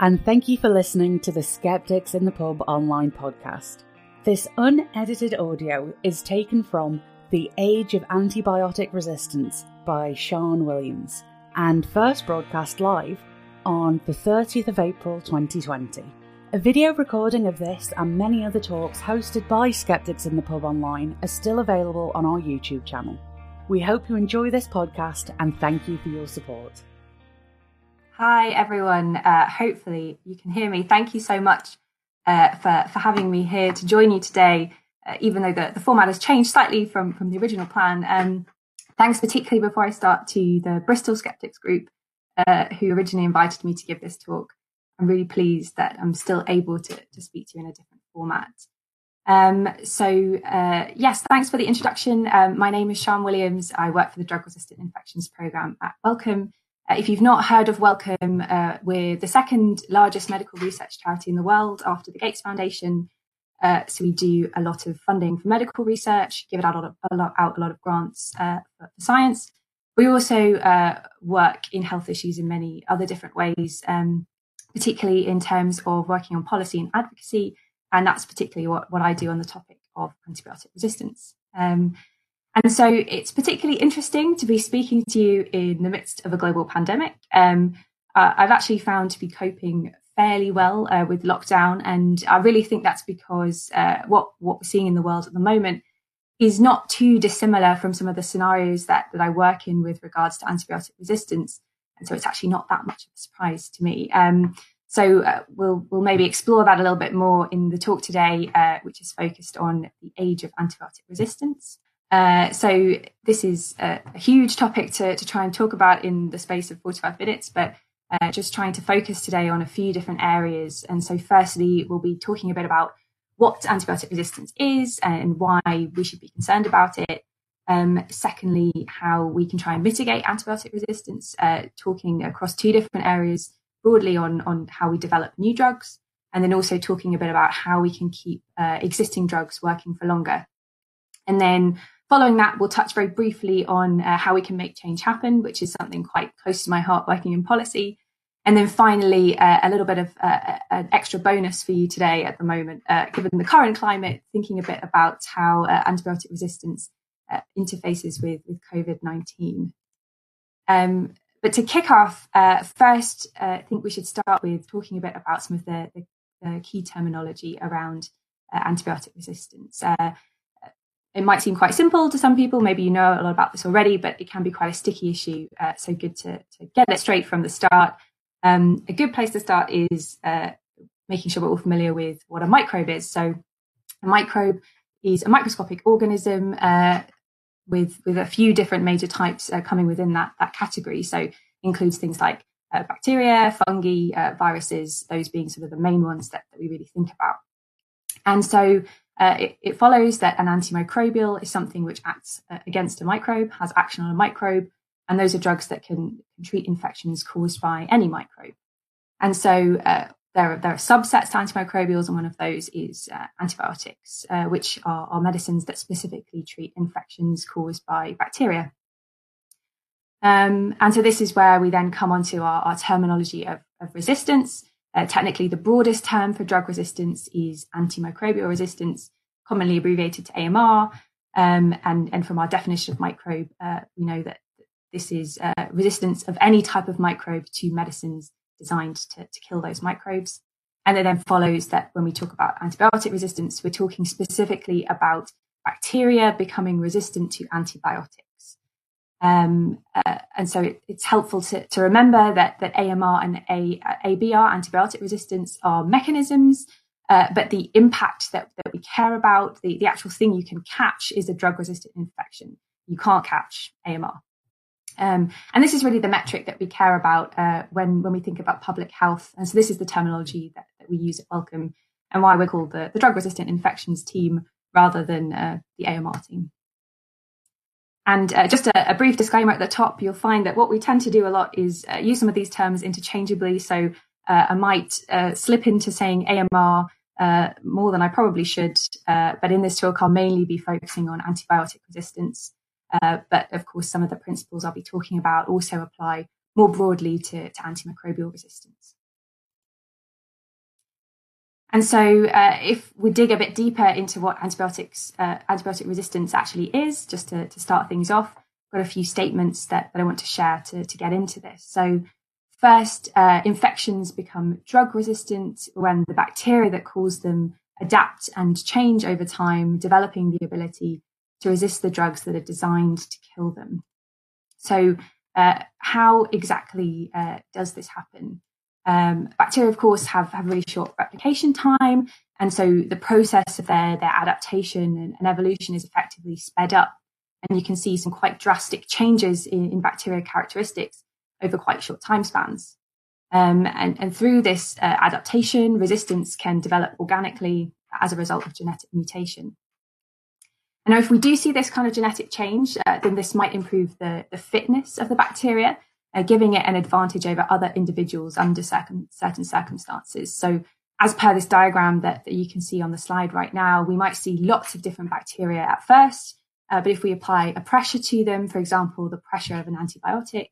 And thank you for listening to the Skeptics in the Pub online podcast. This unedited audio is taken from The Age of Antibiotic Resistance by Sian Williams and first broadcast live on the 30th of April 2020. A video recording of this and many other talks hosted by Skeptics in the Pub online are still available on our YouTube channel. We hope you enjoy this podcast and thank you for your support. Hi, everyone. Uh, hopefully, you can hear me. Thank you so much uh, for, for having me here to join you today, uh, even though the, the format has changed slightly from, from the original plan. Um, thanks, particularly before I start, to the Bristol Skeptics group, uh, who originally invited me to give this talk. I'm really pleased that I'm still able to, to speak to you in a different format. Um, so, uh, yes, thanks for the introduction. Um, my name is Sian Williams. I work for the Drug Resistant Infections Programme at Wellcome. Uh, if you've not heard of Wellcome, uh, we're the second largest medical research charity in the world after the Gates Foundation. Uh, so we do a lot of funding for medical research, give it out a lot of, a lot, out a lot of grants uh, for, science. We also uh, work in health issues in many other different ways, um, particularly in terms of working on policy and advocacy. And that's particularly what, what I do on the topic of antibiotic resistance. Um, and so it's particularly interesting to be speaking to you in the midst of a global pandemic. Um, I've actually found to be coping fairly well uh, with lockdown, and I really think that's because uh, what what we're seeing in the world at the moment is not too dissimilar from some of the scenarios that that I work in with regards to antibiotic resistance, and so it's actually not that much of a surprise to me. Um, so uh, we'll we'll maybe explore that a little bit more in the talk today, uh, which is focused on the age of antibiotic resistance. Uh, so this is a, a, huge topic to, to try and talk about in the space of 45 minutes, but uh, just trying to focus today on a few different areas. And so firstly, we'll be talking a bit about what antibiotic resistance is and why we should be concerned about it. Um, secondly, how we can try and mitigate antibiotic resistance, uh, talking across two different areas broadly on, on how we develop new drugs, and then also talking a bit about how we can keep uh, existing drugs working for longer. And then Following that, we'll touch very briefly on uh, how we can make change happen, which is something quite close to my heart working in policy. And then finally, uh, a little bit of uh, an extra bonus for you today at the moment, uh, given the current climate, thinking a bit about how uh, antibiotic resistance uh, interfaces with, with COVID 19. Um, but to kick off, first, I think we should start with talking a bit about some of the, the, the key terminology around antibiotic resistance it might seem quite simple to some people. Maybe you know a lot about this already, but it can be quite a sticky issue. Uh, so good to, to, get it straight from the start. Um, a good place to start is uh, making sure we're all familiar with what a microbe is. So a microbe is a microscopic organism uh, with with a few different major types uh, coming within that that category. So includes things like uh, bacteria, fungi, uh, viruses, those being sort of the main ones that, that we really think about. And so uh, it, it, follows that an antimicrobial is something which acts uh, against a microbe, has action on a microbe, and those are drugs that can, treat infections caused by any microbe. And so uh, there, are, there are subsets to antimicrobials, and one of those is uh, antibiotics, uh, which are, are, medicines that specifically treat infections caused by bacteria. Um, and so this is where we then come onto our, our terminology of, of resistance. Uh, technically, the broadest term for drug resistance is antimicrobial resistance, commonly abbreviated to AMR. Um, and, and from our definition of microbe, uh, we know that this is uh, resistance of any type of microbe to medicines designed to, to kill those microbes. And it then follows that when we talk about antibiotic resistance, we're talking specifically about bacteria becoming resistant to antibiotics. Um, uh, and so it, it's helpful to, to remember that, that AMR and A, ABR, antibiotic resistance, are mechanisms, uh, but the impact that, that we care about, the, the actual thing you can catch is a drug resistant infection. You can't catch AMR. Um, and this is really the metric that we care about uh, when, when we think about public health. And so this is the terminology that, that we use at Wellcome and why we're called the, the drug resistant infections team rather than uh, the AMR team. And uh, just a, a, brief disclaimer at the top, you'll find that what we tend to do a lot is uh, use some of these terms interchangeably. So uh, I might uh, slip into saying AMR uh, more than I probably should, uh, but in this talk, I'll mainly be focusing on antibiotic resistance. but of course, some of the principles I'll be talking about also apply more broadly to, to antimicrobial resistance. And so, uh, if we dig a bit deeper into what antibiotics, uh, antibiotic resistance actually is, just to, to start things off, I've got a few statements that, that I want to share to, to get into this. So, first, uh, infections become drug resistant when the bacteria that cause them adapt and change over time, developing the ability to resist the drugs that are designed to kill them. So, uh, how exactly uh, does this happen? Um, bacteria, of course, have, have really short replication time. And so the process of their, their adaptation and, and evolution is effectively sped up. And you can see some quite drastic changes in, in bacteria characteristics over quite short time spans. Um, and, and, through this uh, adaptation, resistance can develop organically as a result of genetic mutation. And if we do see this kind of genetic change, uh, then this might improve the, the fitness of the bacteria uh, giving it an advantage over other individuals under certain, certain circumstances. So as per this diagram that, that, you can see on the slide right now, we might see lots of different bacteria at first. Uh, but if we apply a pressure to them, for example, the pressure of an antibiotic,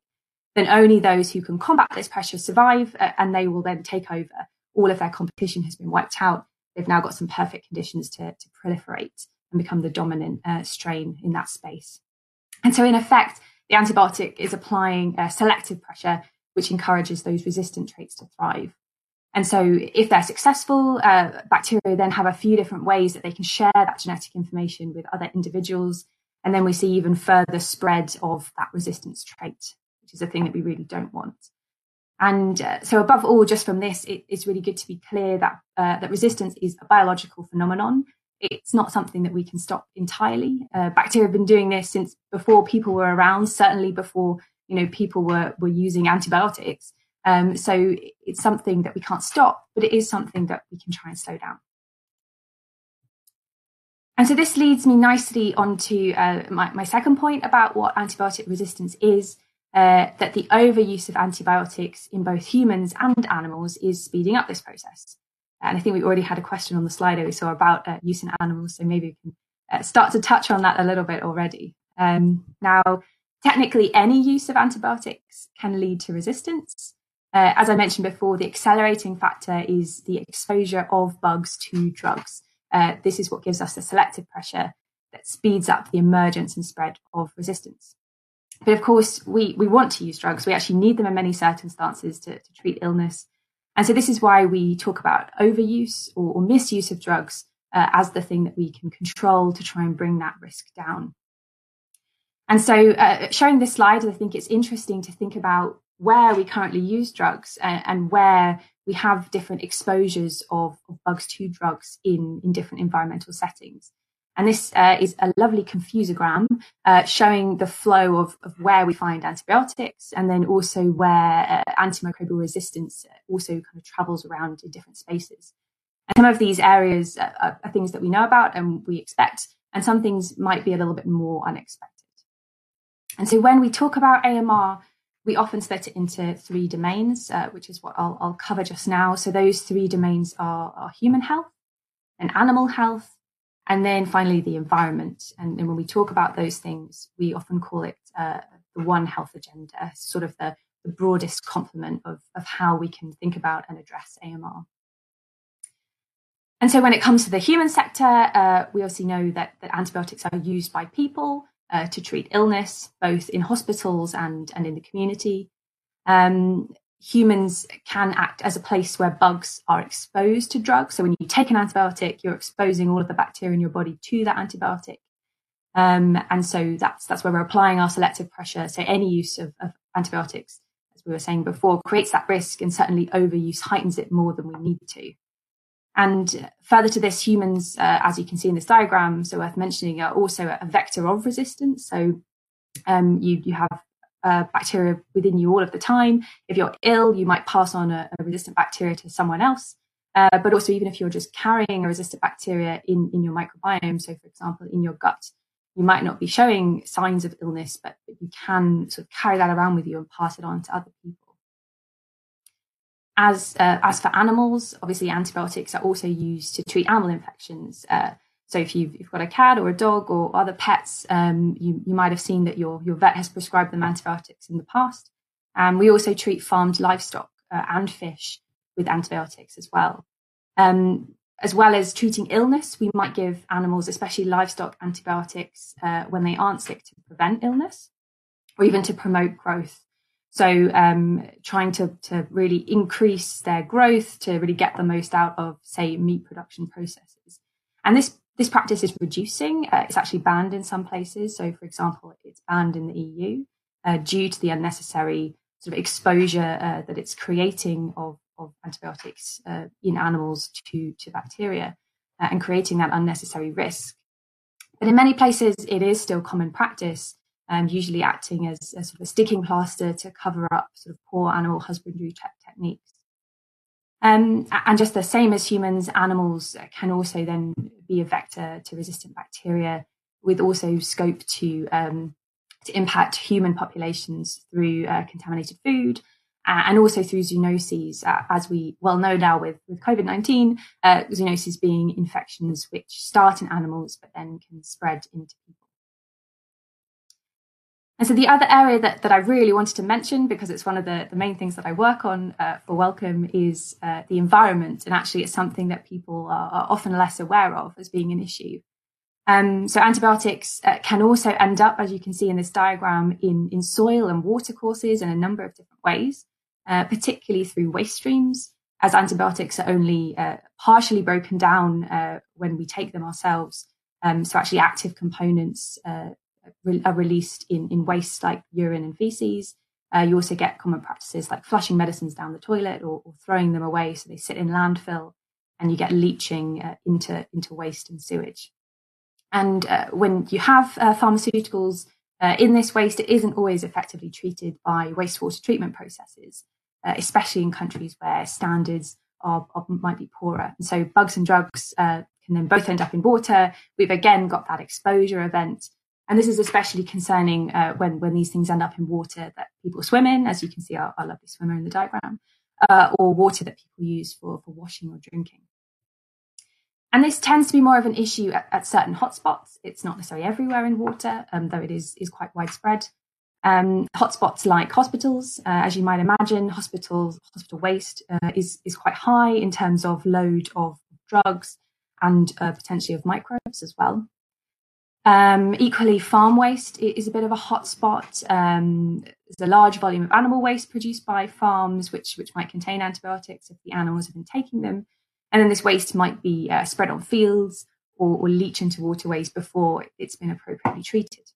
then only those who can combat this pressure survive uh, and they will then take over. All of their competition has been wiped out. They've now got some perfect conditions to, to proliferate and become the dominant uh, strain in that space. And so in effect, the antibiotic is applying a selective pressure, which encourages those resistant traits to thrive. And so, if they're successful, uh, bacteria then have a few different ways that they can share that genetic information with other individuals. And then we see even further spread of that resistance trait, which is a thing that we really don't want. And uh, so, above all, just from this, it, it's really good to be clear that uh, that resistance is a biological phenomenon it's not something that we can stop entirely. Uh, bacteria have been doing this since before people were around, certainly before you know people were were using antibiotics. Um, so it's something that we can't stop, but it is something that we can try and slow down. And so this leads me nicely onto uh, my, my second point about what antibiotic resistance is. Uh, that the overuse of antibiotics in both humans and animals is speeding up this process. And I think we already had a question on the slide that we saw about uh, use in animals, so maybe we can uh, start to touch on that a little bit already. Um, now, technically, any use of antibiotics can lead to resistance. Uh, as I mentioned before, the accelerating factor is the exposure of bugs to drugs. Uh, this is what gives us the selective pressure that speeds up the emergence and spread of resistance. But of course, we, we want to use drugs. We actually need them in many circumstances to, to treat illness and so this is why we talk about overuse or, or misuse of drugs uh, as the thing that we can control to try and bring that risk down. And so, uh, showing this slide, I think it's interesting to think about where we currently use drugs and, and where we have different exposures of, of, bugs to drugs in, in different environmental settings. And this uh, is a lovely confusogram uh, showing the flow of, of, where we find antibiotics and then also where uh, antimicrobial resistance also kind of travels around in different spaces. And some of these areas are, are things that we know about and we expect, and some things might be a little bit more unexpected. And so when we talk about AMR, we often split it into three domains, uh, which is what I'll, I'll, cover just now. So those three domains are, are human health and animal health and then finally, the environment. And, and when we talk about those things, we often call it uh, the One Health Agenda, sort of the, the broadest complement of, of how we can think about and address AMR. And so when it comes to the human sector, uh, we obviously know that, that antibiotics are used by people uh, to treat illness, both in hospitals and, and in the community. Um, humans can act as a place where bugs are exposed to drugs. So when you take an antibiotic, you're exposing all of the bacteria in your body to that antibiotic. Um, and so that's that's where we're applying our selective pressure. So any use of, of, antibiotics, as we were saying before, creates that risk, and certainly overuse heightens it more than we need to. And further to this, humans, uh, as you can see in this diagram, so worth mentioning, are also a vector of resistance. So um, you you have uh, bacteria within you all of the time. If you're ill, you might pass on a, a resistant bacteria to someone else. Uh, but also, even if you're just carrying a resistant bacteria in, in your microbiome, so for example, in your gut, you might not be showing signs of illness, but, but you can sort of carry that around with you and pass it on to other people. As uh, as for animals, obviously antibiotics are also used to treat animal infections. So if you've, you've, got a cat or a dog or other pets, um, you, you might have seen that your, your vet has prescribed them antibiotics in the past. And we also treat farmed livestock uh, and fish with antibiotics as well. Um, as well as treating illness, we might give animals, especially livestock, antibiotics uh, when they aren't sick to prevent illness or even to promote growth. So, um, trying to, to really increase their growth to really get the most out of, say, meat production processes. And this this practice is reducing. Uh, it's actually banned in some places. So, for example, it's banned in the EU uh, due to the unnecessary sort of exposure uh, that it's creating of, of antibiotics uh, in animals to, to bacteria uh, and creating that unnecessary risk. But in many places, it is still common practice, um, usually acting as a sort of a sticking plaster to cover up sort of poor animal husbandry te- techniques. Um, and just the same as humans, animals can also then be a vector to resistant bacteria, with also scope to um, to impact human populations through uh, contaminated food uh, and also through zoonoses, uh, as we well know now with, with COVID 19, uh, zoonoses being infections which start in animals but then can spread into people. And so the other area that, that I really wanted to mention, because it's one of the, the main things that I work on uh, for Wellcome, is uh, the environment. And actually, it's something that people are, are, often less aware of as being an issue. Um, so antibiotics uh, can also end up, as you can see in this diagram, in, in soil and water courses in a number of different ways, uh, particularly through waste streams, as antibiotics are only uh, partially broken down uh, when we take them ourselves. Um, so actually active components uh, are released in, in waste like urine and feces. Uh, you also get common practices like flushing medicines down the toilet or, or, throwing them away so they sit in landfill and you get leaching into, into waste and sewage. And uh, when you have uh, pharmaceuticals uh, in this waste, it isn't always effectively treated by wastewater treatment processes, uh, especially in countries where standards are, are, might be poorer. And so bugs and drugs uh, can then both end up in water. We've again got that exposure event. And this is especially concerning uh, when, when these things end up in water that people swim in, as you can see our, our lovely swimmer in the diagram, or water that people use for, for washing or drinking. And this tends to be more of an issue at, at certain hotspots. It's not necessarily everywhere in water, um, though it is, is quite widespread. Um, hotspots like hospitals, uh, as you might imagine, hospitals, hospital waste uh, is, is quite high in terms of load of drugs and uh, potentially of microbes as well. Um, equally, farm waste is a bit of a hotspot. Um, there's a large volume of animal waste produced by farms, which, which might contain antibiotics if the animals have been taking them. And then this waste might be uh, spread on fields or, or leach into waterways before it's been appropriately treated.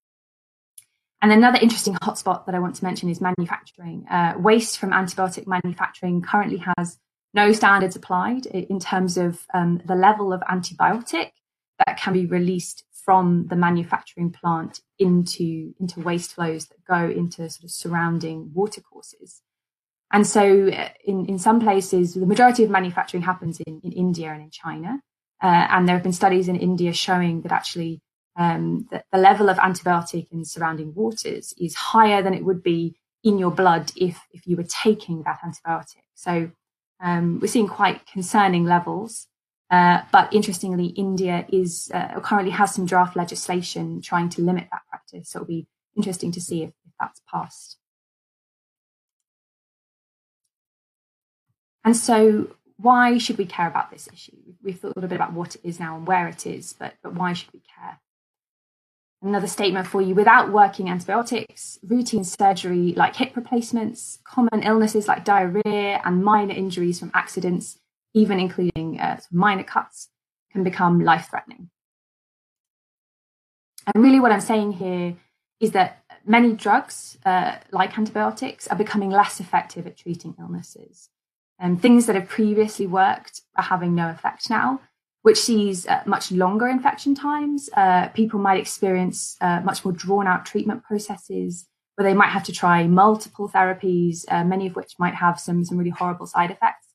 And another interesting hotspot that I want to mention is manufacturing. Uh, waste from antibiotic manufacturing currently has no standards applied in terms of um, the level of antibiotic that can be released from the manufacturing plant into, into waste flows that go into sort of surrounding watercourses. And so uh, in, in some places, the majority of manufacturing happens in, in India and in China. Uh, and there have been studies in India showing that actually um, that the level of antibiotic in surrounding waters is higher than it would be in your blood if, if you were taking that antibiotic. So um, we're seeing quite concerning levels. Uh, but interestingly, India is uh, currently has some draft legislation trying to limit that practice. So it'll be interesting to see if, if that's passed. And so, why should we care about this issue? We've thought a little bit about what it is now and where it is, but, but why should we care? Another statement for you without working antibiotics, routine surgery like hip replacements, common illnesses like diarrhea, and minor injuries from accidents, even including uh, minor cuts, can become life threatening. And really, what I'm saying here is that many drugs, uh, like antibiotics, are becoming less effective at treating illnesses. And things that have previously worked are having no effect now, which sees uh, much longer infection times. Uh, people might experience uh, much more drawn out treatment processes where they might have to try multiple therapies, uh, many of which might have some, some really horrible side effects.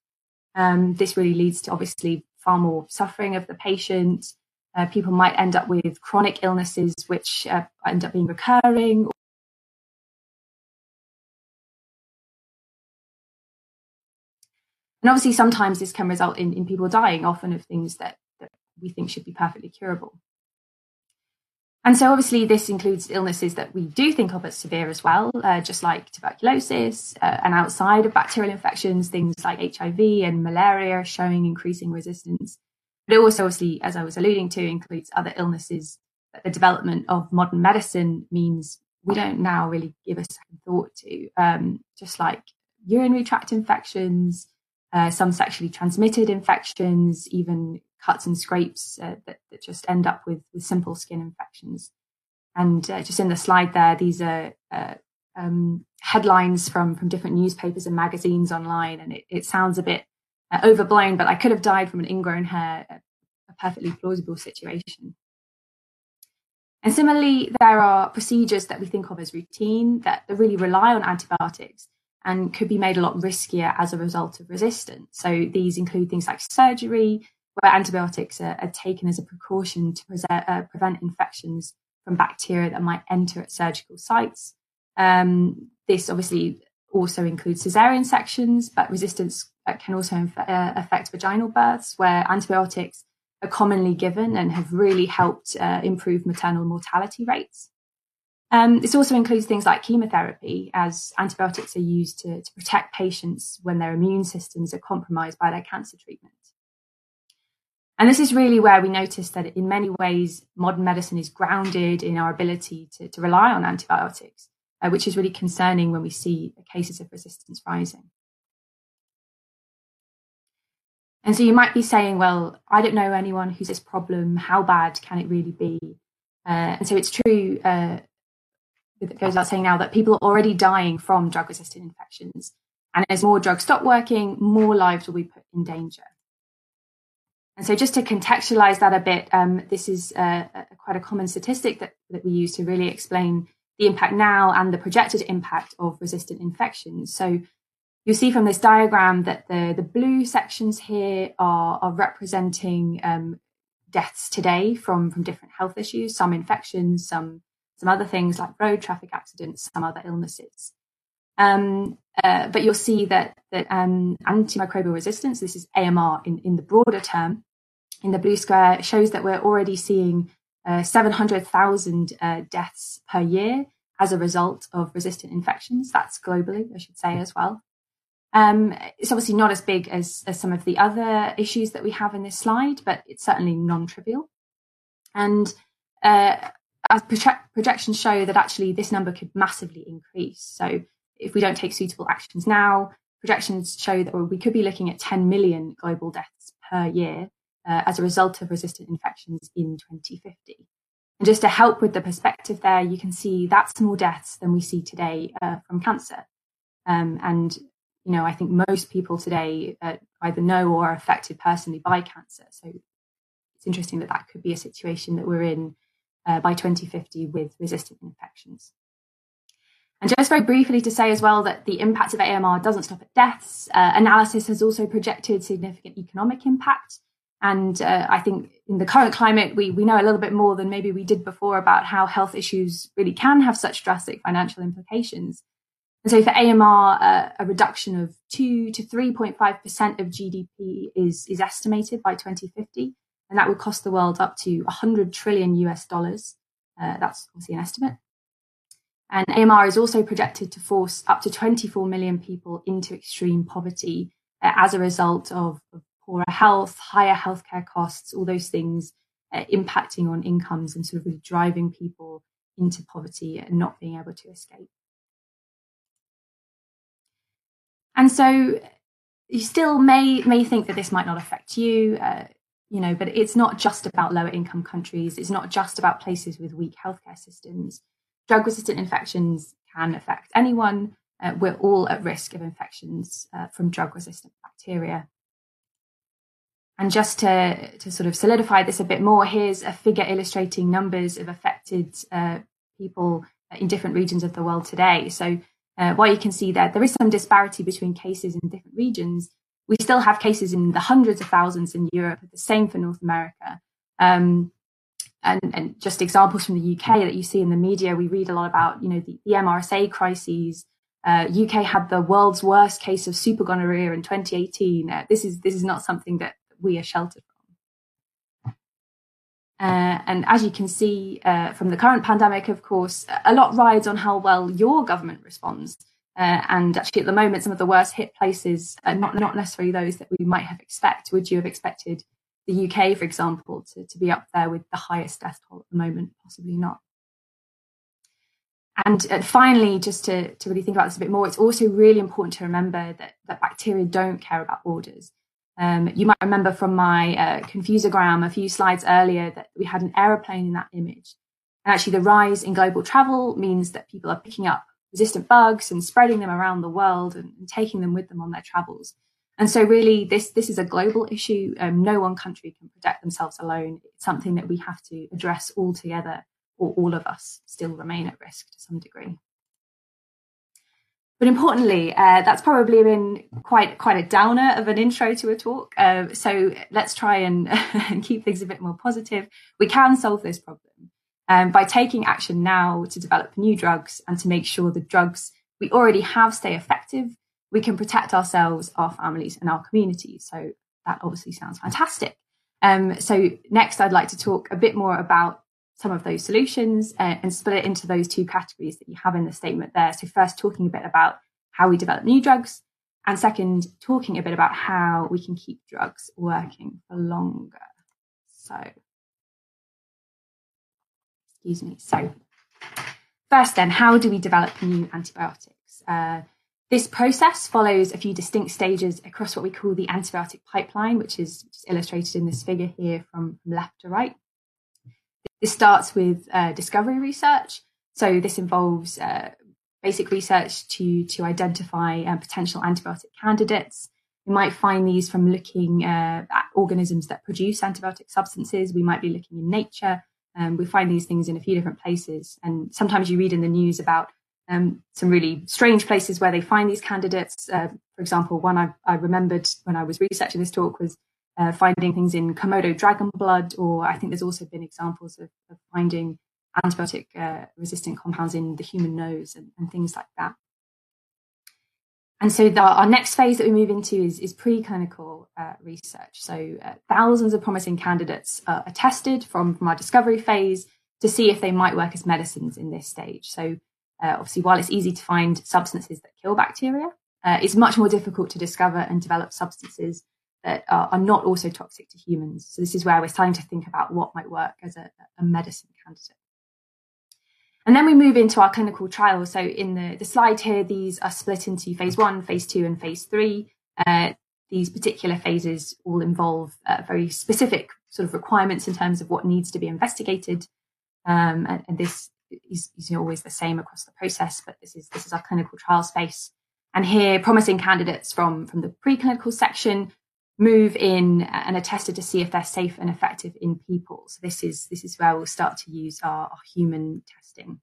Um, this really leads to obviously far more suffering of the patient. Uh, people might end up with chronic illnesses which uh, end up being recurring And obviously, sometimes this can result in, in people dying, often of things that, that we think should be perfectly curable. And so, obviously, this includes illnesses that we do think of as severe as well, uh, just like tuberculosis, uh, and outside of bacterial infections, things like HIV and malaria showing increasing resistance. But it also, obviously, as I was alluding to, includes other illnesses that the development of modern medicine means we don't now really give a second thought to, um, just like urinary tract infections, uh, some sexually transmitted infections, even cuts and scrapes uh, that, that, just end up with, with simple skin infections. And uh, just in the slide there, these are uh, um, headlines from, from different newspapers and magazines online. And it, it sounds a bit uh, overblown, but I could have died from an ingrown hair, a, a perfectly plausible situation. And similarly, there are procedures that we think of as routine that really rely on antibiotics and could be made a lot riskier as a result of resistance. So these include things like surgery, where antibiotics are, are taken as a precaution to pre- uh, prevent infections from bacteria that might enter at surgical sites. Um, this obviously also includes cesarean sections, but resistance uh, can also inf- uh, affect vaginal births, where antibiotics are commonly given and have really helped uh, improve maternal mortality rates. Um, this also includes things like chemotherapy, as antibiotics are used to, to protect patients when their immune systems are compromised by their cancer treatment. And this is really where we notice that in many ways, modern medicine is grounded in our ability to, to rely on antibiotics, uh, which is really concerning when we see cases of resistance rising. And so you might be saying, well, I don't know anyone who's this problem. How bad can it really be? Uh, and so it's true uh, it goes without saying now that people are already dying from drug resistant infections. And as more drugs stop working, more lives will be put in danger. And so, just to contextualize that a bit, um, this is uh, a, quite a common statistic that, that we use to really explain the impact now and the projected impact of resistant infections. So, you'll see from this diagram that the, the blue sections here are, are representing um, deaths today from, from different health issues, some infections, some some other things like road traffic accidents, some other illnesses. Um, uh, but you'll see that that um, antimicrobial resistance, this is AMR in, in the broader term, in the blue square, shows that we're already seeing uh, 700,000 uh, deaths per year as a result of resistant infections. That's globally, I should say, as well. Um, it's obviously not as big as, as some of the other issues that we have in this slide, but it's certainly non-trivial. And uh, as projections show that actually this number could massively increase. So if we don't take suitable actions now, projections show that we could be looking at 10 million global deaths per year uh, as a result of resistant infections in 2050. And just to help with the perspective there, you can see that's more deaths than we see today uh, from cancer. Um, and, you know, I think most people today uh, either know or are affected personally by cancer. So it's interesting that that could be a situation that we're in uh, by 2050 with resistant infections. And just very briefly to say as well that the impact of AMR doesn't stop at deaths. Uh, analysis has also projected significant economic impact. And uh, I think in the current climate, we, we know a little bit more than maybe we did before about how health issues really can have such drastic financial implications. And so for AMR, uh, a reduction of 2 to 3.5% of GDP is, is estimated by 2050 and that would cost the world up to 100 trillion US dollars. Uh, that's obviously an estimate. And AMR is also projected to force up to 24 million people into extreme poverty uh, as a result of, of, poorer health, higher healthcare costs, all those things uh, impacting on incomes and sort of really driving people into poverty and not being able to escape. And so you still may may think that this might not affect you. Uh, you know, but it's not just about lower income countries. It's not just about places with weak healthcare systems. Drug resistant infections can affect anyone. Uh, we're all at risk of infections uh, from drug resistant bacteria. And just to, to sort of solidify this a bit more, here's a figure illustrating numbers of affected uh, people in different regions of the world today. So, uh, what you can see there, there is some disparity between cases in different regions, we still have cases in the hundreds of thousands in Europe, the same for North America. Um, and, and, just examples from the UK that you see in the media, we read a lot about, you know, the, the MRSA crises. Uh, UK had the world's worst case of super gonorrhea in 2018. Uh, this is this is not something that we are sheltered from. Uh, and as you can see uh, from the current pandemic, of course, a lot rides on how well your government responds. Uh, and actually, at the moment, some of the worst hit places are not, not necessarily those that we might have expected. Would you have expected the UK, for example, to, to be up there with the highest death toll at the moment? Possibly not. And uh, finally, just to, to really think about this a bit more, it's also really important to remember that, that bacteria don't care about borders. Um, you might remember from my uh, confusogram a few slides earlier that we had an aeroplane in that image. And actually, the rise in global travel means that people are picking up resistant bugs and spreading them around the world and, taking them with them on their travels. And so, really, this this is a global issue. Um, no one country can protect themselves alone. It's something that we have to address all together, or all of us still remain at risk to some degree. But importantly, uh, that's probably been quite quite a downer of an intro to a talk. Uh, so let's try and, and, keep things a bit more positive. We can solve this problem um, by taking action now to develop new drugs and to make sure the drugs we already have stay effective. We can protect ourselves, our families, and our communities. So that obviously sounds fantastic. Um, so next, I'd like to talk a bit more about some of those solutions uh, and split it into those two categories that you have in the statement there. So, first, talking a bit about how we develop new drugs, and second, talking a bit about how we can keep drugs working for longer. So, excuse me. So, first, then, how do we develop new antibiotics? Uh, this process follows a few distinct stages across what we call the antibiotic pipeline, which is, illustrated in this figure here from, left to right. This starts with uh, discovery research. So this involves uh, basic research to, to identify uh, potential antibiotic candidates. We might find these from looking uh, at organisms that produce antibiotic substances. We might be looking in nature. Um, we find these things in a few different places. And sometimes you read in the news about um, some really strange places where they find these candidates. Uh, for example, one I, I remembered when I was researching this talk was uh, finding things in Komodo dragon blood, or I think there's also been examples of, of finding antibiotic uh, resistant compounds in the human nose and, and things like that. And so the, our next phase that we move into is, is preclinical uh, research. So uh, thousands of promising candidates are tested from, from our discovery phase to see if they might work as medicines in this stage. So uh, obviously, while it's easy to find substances that kill bacteria, uh, it's much more difficult to discover and develop substances that are, are, not also toxic to humans. So this is where we're starting to think about what might work as a, a medicine candidate. And then we move into our clinical trials. So in the, the slide here, these are split into phase one, phase two, and phase three. Uh, these particular phases all involve uh, very specific sort of requirements in terms of what needs to be investigated. Um, and, and, this is, is always the same across the process, but this is this is our clinical trial space. And here, promising candidates from from the preclinical section move in and are tested to see if they're safe and effective in people. So this is this is where we'll start to use our, our human testing.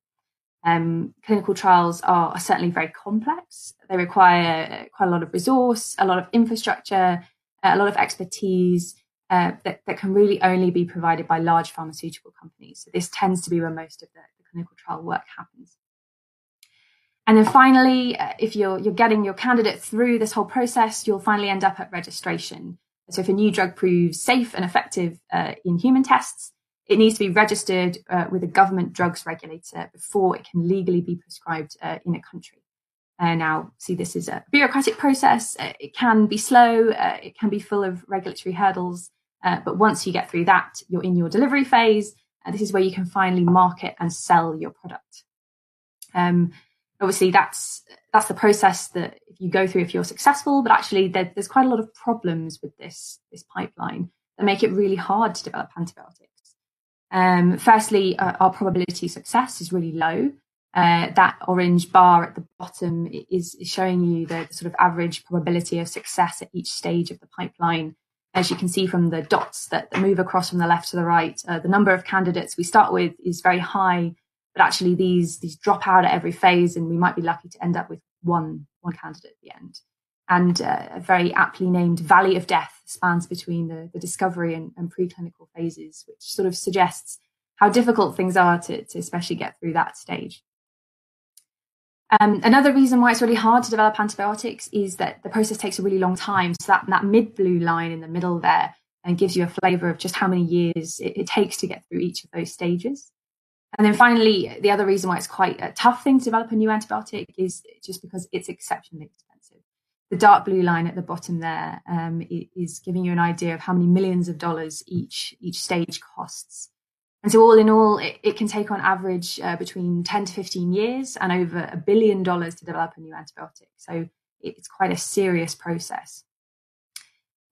Um, clinical trials are, are, certainly very complex. They require quite a lot of resource, a lot of infrastructure, a lot of expertise uh, that, that can really only be provided by large pharmaceutical companies. So this tends to be where most of the, the clinical trial work happens. And then finally, uh, if you're, you're getting your candidate through this whole process, you'll finally end up at registration. So if a new drug proves safe and effective uh, in human tests, it needs to be registered uh, with a government drugs regulator before it can legally be prescribed uh, in a country. Uh, now, see, this is a bureaucratic process. Uh, it can be slow. it can be full of regulatory hurdles. but once you get through that, you're in your delivery phase. this is where you can finally market and sell your product. Um, obviously that's that's the process that you go through if you're successful but actually there, there's quite a lot of problems with this this pipeline that make it really hard to develop antibiotics. Um, firstly uh, our probability of success is really low. Uh, that orange bar at the bottom is, is showing you the, the, sort of average probability of success at each stage of the pipeline. As you can see from the dots that, move across from the left to the right uh, the number of candidates we start with is very high but actually these these drop out at every phase, and we might be lucky to end up with one one candidate at the end. And uh, a very aptly named Valley of Death spans between the, the discovery and, and preclinical phases, which sort of suggests how difficult things are to, to especially get through that stage. Um, another reason why it's really hard to develop antibiotics is that the process takes a really long time. So that, that mid blue line in the middle there and gives you a flavour of just how many years it, it, takes to get through each of those stages. And then finally, the other reason why it's quite a tough thing to develop a new antibiotic is just because it's exceptionally expensive. The dark blue line at the bottom there um, is giving you an idea of how many millions of dollars each each stage costs. And so, all in all, it, it can take on average uh, between 10 to 15 years and over a billion dollars to develop a new antibiotic. So, it's quite a serious process.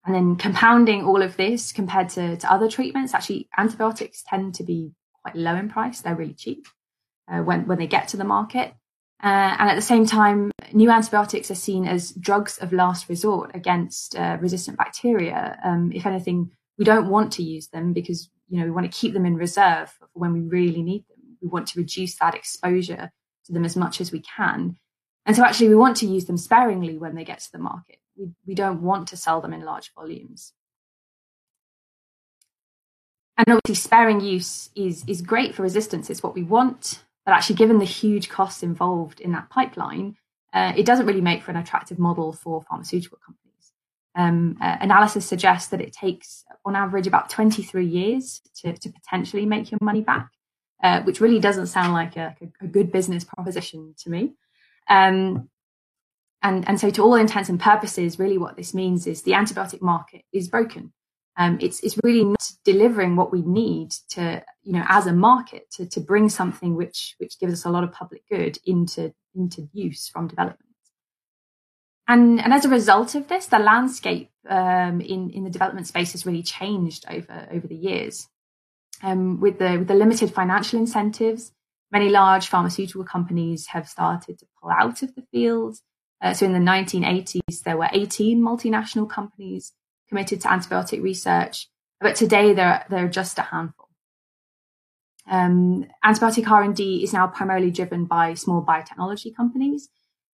And then compounding all of this compared to, to other treatments, actually antibiotics tend to be quite low in price. They're really cheap uh, when, when they get to the market. Uh, and at the same time, new antibiotics are seen as drugs of last resort against uh, resistant bacteria. Um, if anything, we don't want to use them because you know we want to keep them in reserve for when we really need them. We want to reduce that exposure to them as much as we can. And so actually we want to use them sparingly when they get to the market. We, we don't want to sell them in large volumes. And obviously sparing use is, is great for resistance. It's what we want. But actually, given the huge costs involved in that pipeline, uh, it doesn't really make for an attractive model for pharmaceutical companies. Um, uh, analysis suggests that it takes, on average, about 23 years to, to potentially make your money back, uh, which really doesn't sound like a, a, good business proposition to me. Um, and, and so, to all intents and purposes, really what this means is the antibiotic market is broken. Um, it's, it's really not delivering what we need to, you know, as a market to, to bring something which, which gives us a lot of public good into, into use from development. And, and as a result of this, the landscape um, in, in the development space has really changed over, over the years. Um, with, the, with the limited financial incentives, many large pharmaceutical companies have started to pull out of the field. Uh, so in the 1980s, there were 18 multinational companies committed to antibiotic research, but today there, there are just a handful. Um, antibiotic R&D is now primarily driven by small biotechnology companies.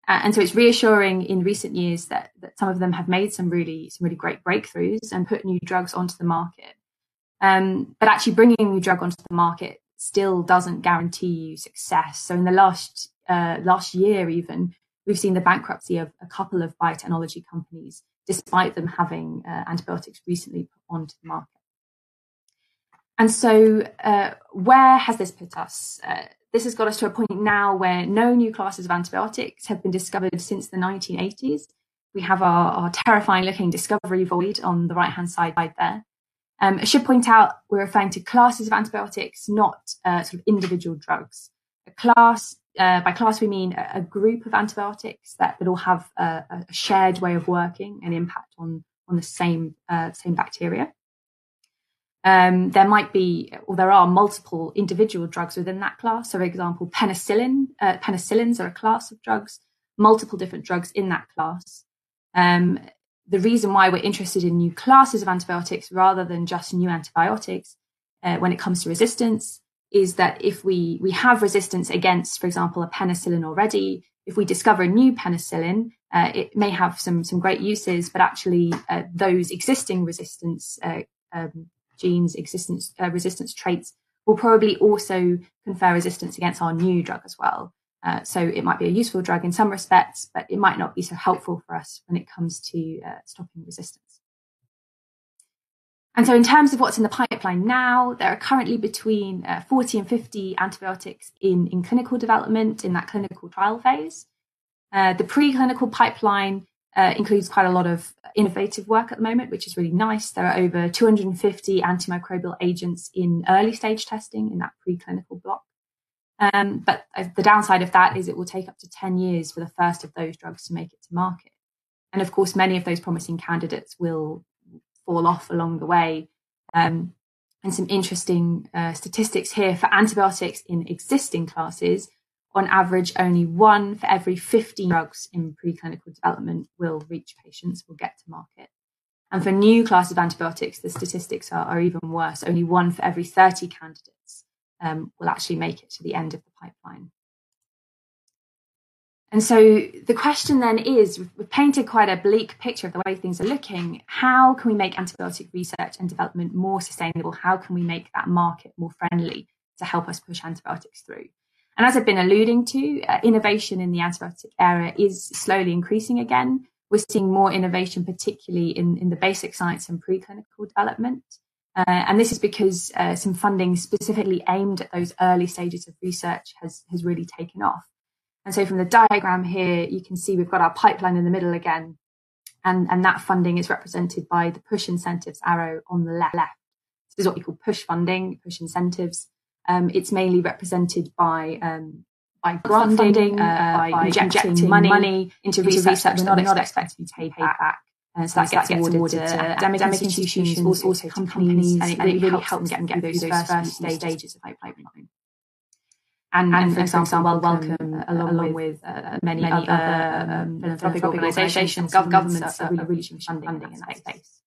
Uh, and so it's reassuring in recent years that, that some of them have made some really, some really great breakthroughs and put new drugs onto the market. Um, but actually bringing a new drug onto the market still doesn't guarantee you success. So in the last uh, last year, even we've seen the bankruptcy of a couple of biotechnology companies, despite them having uh, antibiotics recently put onto the market. And so, uh, where has this put us? Uh, this has got us to a point now where no new classes of antibiotics have been discovered since the 1980s. We have our, our terrifying looking discovery void on the right hand side there. Um, I should point out we're referring to classes of antibiotics, not uh, sort of individual drugs. A class, uh, by class, we mean a, group of antibiotics that, that all have a, a, shared way of working and impact on, on the same, uh, same bacteria. Um, there might be, or there are multiple individual drugs within that class. So, for example, penicillin, uh, penicillins are a class of drugs, multiple different drugs in that class. Um, the reason why we're interested in new classes of antibiotics rather than just new antibiotics uh, when it comes to resistance is that if we we have resistance against, for example, a penicillin already, if we discover a new penicillin, uh, it may have some some great uses, but actually uh, those existing resistance uh, um, genes, existence uh, resistance traits will probably also confer resistance against our new drug as well. Uh, so it might be a useful drug in some respects, but it might not be so helpful for us when it comes to uh, stopping resistance. And so, in terms of what's in the pipeline now, there are currently between uh, 40 and 50 antibiotics in, in clinical development in that clinical trial phase. Uh, the preclinical pipeline uh, includes quite a lot of innovative work at the moment, which is really nice. There are over 250 antimicrobial agents in early stage testing in that preclinical block. Um, but the downside of that is it will take up to 10 years for the first of those drugs to make it to market. And of course, many of those promising candidates will fall off along the way. Um, and some interesting uh, statistics here for antibiotics in existing classes. On average, only one for every 15 drugs in preclinical development will reach patients, will get to market. And for new classes of antibiotics, the statistics are, are even worse. Only one for every 30 candidates um, will actually make it to the end of the pipeline. And so the question then is we've painted quite a bleak picture of the way things are looking. How can we make antibiotic research and development more sustainable? How can we make that market more friendly to help us push antibiotics through? And as I've been alluding to, uh, innovation in the antibiotic area is slowly increasing again. we're seeing more innovation, particularly in, in the basic science and preclinical development. Uh, and this is because uh, some funding specifically aimed at those early stages of research has, has really taken off. And so from the diagram here, you can see we've got our pipeline in the middle again. And, and that funding is represented by the push incentives arrow on the left. This is what we call push funding, push incentives. Um, it's mainly represented by um, by grant funding, uh, uh, by, injecting, injecting money, money, into, into research, that we're not, expecting to be paid back. back. And so, that, gets, gets awarded, awarded to academic, academic institutions, also, also companies, and it, and it really helps them get through those, those first stages of pipeline. And, and, for example, Wellcome, Wellcome uh, along with uh, many, many other um, um philanthropic organisations, governments are really funding in that space.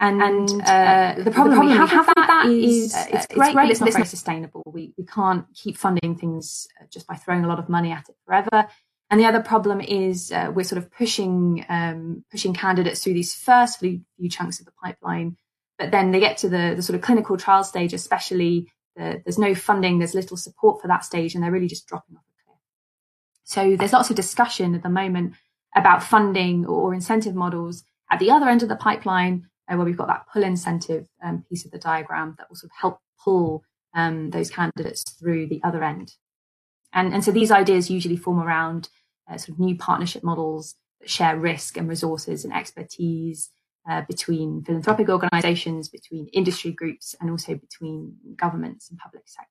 And, and uh, uh, the, problem the problem we have, have with that is, uh, it's, great, but it's not very sustainable. We, we can't keep funding things uh, just by throwing a lot of money at it forever. And the other problem is uh, we're sort of pushing um, pushing candidates through these first few, few, chunks of the pipeline, but then they get to the, the sort of clinical trial stage, especially the, there's no funding, there's little support for that stage, and they're really just dropping off a cliff. So there's lots of discussion at the moment about funding or incentive models at the other end of the pipeline uh, where we've got that pull incentive um, piece of the diagram that will sort of help pull um, those candidates through the other end. And, and so these ideas usually form around uh, sort of new partnership models that share risk and resources and expertise uh, between philanthropic organizations, between industry groups, and also between governments and public sector.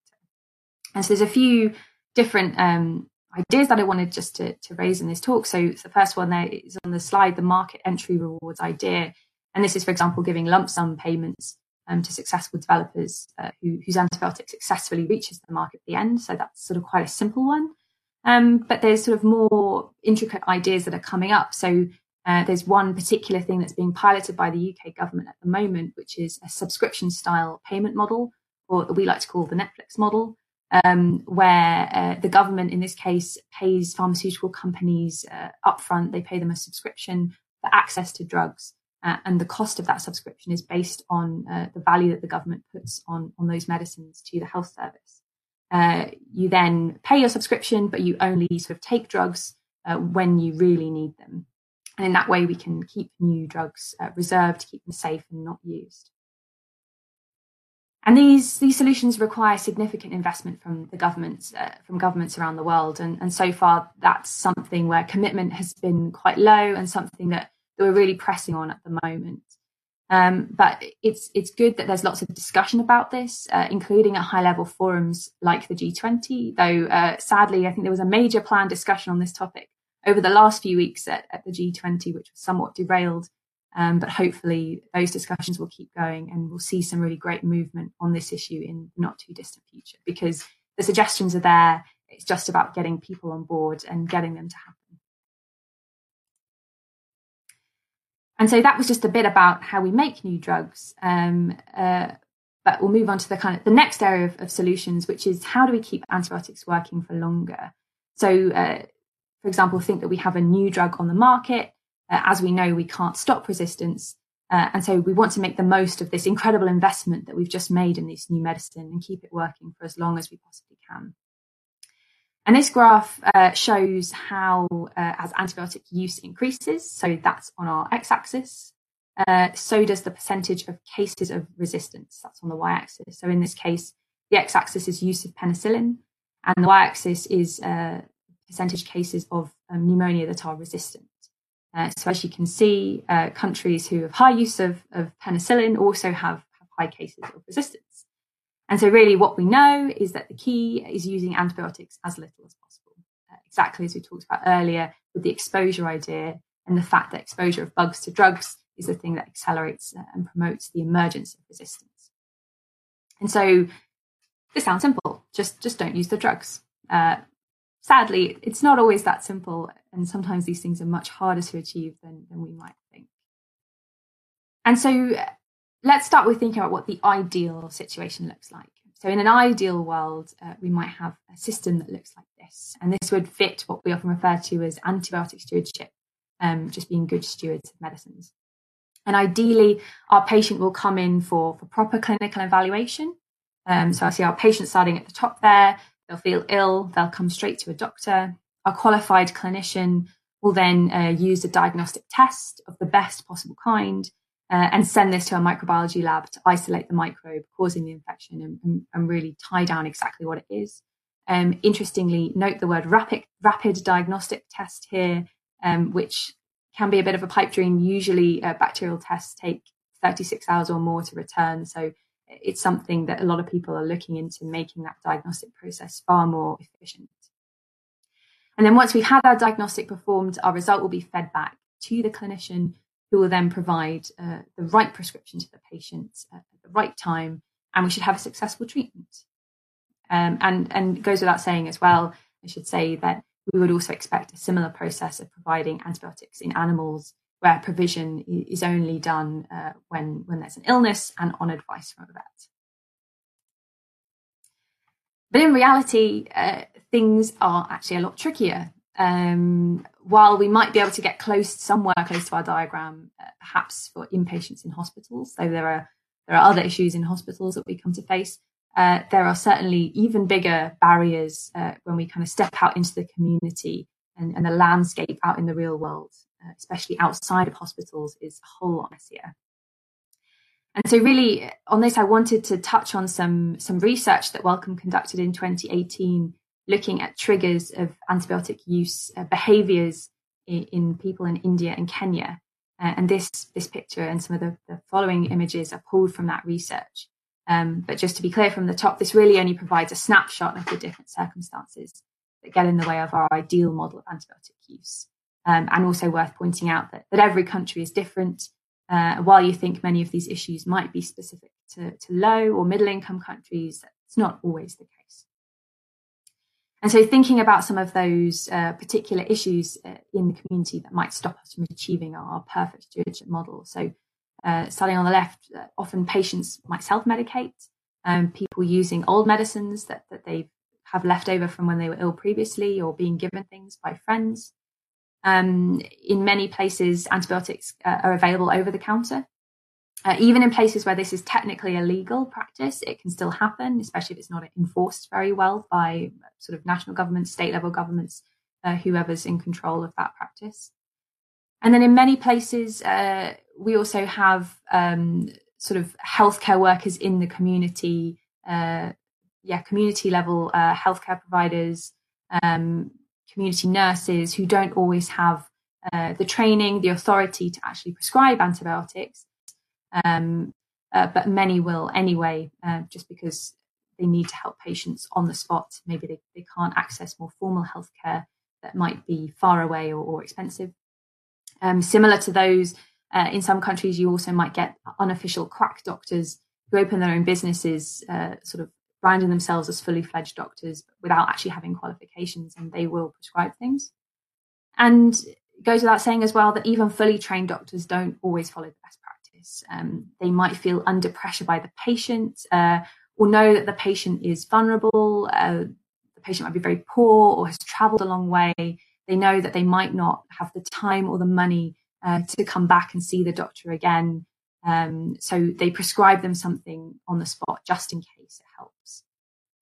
And so there's a few different um, ideas that I wanted just to, to raise in this talk. So the first one there is on the slide, the market entry rewards idea and this is, for example, giving lump sum payments um, to successful developers uh, who, whose antibiotic successfully reaches the market at the end. So that's sort of quite a simple one. Um, but there's sort of more intricate ideas that are coming up. So uh, there's one particular thing that's being piloted by the UK government at the moment, which is a subscription style payment model, or that we like to call the Netflix model, um, where uh, the government, in this case, pays pharmaceutical companies uh, upfront. They pay them a subscription for access to drugs. Uh, and the cost of that subscription is based on uh, the value that the government puts on, on those medicines to the health service. Uh, you then pay your subscription, but you only sort of take drugs when you really need them. And in that way, we can keep new drugs uh, reserved, keep them safe and not used. And these, these solutions require significant investment from the governments, uh, from governments around the world. And, and so far, that's something where commitment has been quite low and something that we're really pressing on at the moment. Um, but it's it's good that there's lots of discussion about this, uh, including at high level forums like the G20. Though uh, sadly, I think there was a major planned discussion on this topic over the last few weeks at, at the G20, which was somewhat derailed. Um, but hopefully, those discussions will keep going, and we'll see some really great movement on this issue in the not too distant future. Because the suggestions are there. It's just about getting people on board and getting them to happen. And so that was just a bit about how we make new drugs. Um, uh, but we'll move on to the kind of the next area of, of, solutions, which is how do we keep antibiotics working for longer? So, uh, for example, think that we have a new drug on the market. Uh, as we know, we can't stop resistance. Uh, and so we want to make the most of this incredible investment that we've just made in this new medicine and keep it working for as long as we possibly can. And this graph uh, shows how, uh, as antibiotic use increases, so that's on our x-axis, uh, so does the percentage of cases of resistance. That's on the y-axis. So in this case, the x-axis is use of penicillin, and the y-axis is uh, percentage cases of um, pneumonia that are resistant. Uh, so as you can see, uh, countries who have high use of, of penicillin also have, have high cases of resistance. And so, really, what we know is that the key is using antibiotics as little as possible, uh, exactly as we talked about earlier with the exposure idea and the fact that exposure of bugs to drugs is the thing that accelerates uh, and promotes the emergence of resistance. And so, this sounds simple. Just just don't use the drugs. Uh, sadly, it's not always that simple, and sometimes these things are much harder to achieve than, than we might think. And so, let's start with thinking about what the ideal situation looks like. So, in an ideal world, uh, we might have a system that looks like this, and this would fit what we often refer to as antibiotic stewardship, um, just being good stewards of medicines. And ideally, our patient will come in for, for proper clinical evaluation. Um, so, I see our patient starting at the top there. They'll feel ill, they'll come straight to a doctor. Our qualified clinician will then uh, use a diagnostic test of the best possible kind uh, and send this to a microbiology lab to isolate the microbe causing the infection and, and, and really tie down exactly what it is. Um, interestingly, note the word rapid, rapid diagnostic test here, um, which can be a bit of a pipe dream. Usually, uh, bacterial tests take 36 hours or more to return. So it's something that a lot of people are looking into making that diagnostic process far more efficient. And then once we've had our diagnostic performed, our result will be fed back to the clinician who will then provide uh, the right prescription to the patient at the right time, and we should have a successful treatment. Um, and and goes without saying as well, I should say that we would also expect a similar process of providing antibiotics in animals where provision is only done uh, when when there's an illness and on advice from a vet. But in reality, uh, things are actually a lot trickier. Um, while we might be able to get close somewhere close to our diagram, uh, perhaps for inpatients in hospitals, though there are there are other issues in hospitals that we come to face. Uh, there are certainly even bigger barriers uh, when we kind of step out into the community and, and the landscape out in the real world, uh, especially outside of hospitals, is a whole lot messier. And so, really, on this, I wanted to touch on some some research that Wellcome conducted in 2018 looking at triggers of antibiotic use uh, behaviors in, in, people in India and Kenya. Uh, and this, this picture and some of the, the, following images are pulled from that research. Um, but just to be clear from the top, this really only provides a snapshot of the different circumstances that get in the way of our ideal model of antibiotic use. Um, and also worth pointing out that, that every country is different. Uh, while you think many of these issues might be specific to, to low or middle income countries, it's not always the case. And so, thinking about some of those uh, particular issues uh, in the community that might stop us from achieving our perfect stewardship model. So, uh, starting on the left, uh, often patients might self medicate, um, people using old medicines that, that they have left over from when they were ill previously or being given things by friends. Um, in many places, antibiotics uh, are available over the counter. Uh, even in places where this is technically a legal practice, it can still happen, especially if it's not enforced very well by sort of national governments, state level governments, uh, whoever's in control of that practice. And then in many places, uh, we also have um, sort of healthcare workers in the community, uh, yeah, community level uh, healthcare providers, um, community nurses who don't always have uh, the training, the authority to actually prescribe antibiotics um, uh, but many will anyway, uh, just because they need to help patients on the spot. Maybe they, they can't access more formal healthcare that might be far away or, or expensive. Um, similar to those, uh, in some countries, you also might get unofficial quack doctors who open their own businesses, uh, sort of branding themselves as fully fledged doctors without actually having qualifications, and they will prescribe things. And it goes without saying as well that even fully trained doctors don't always follow the best practice um, they might feel under pressure by the patient uh, or know that the patient is vulnerable. Uh, the patient might be very poor or has traveled a long way. They know that they might not have the time or the money uh, to come back and see the doctor again. Um, so they prescribe them something on the spot just in case.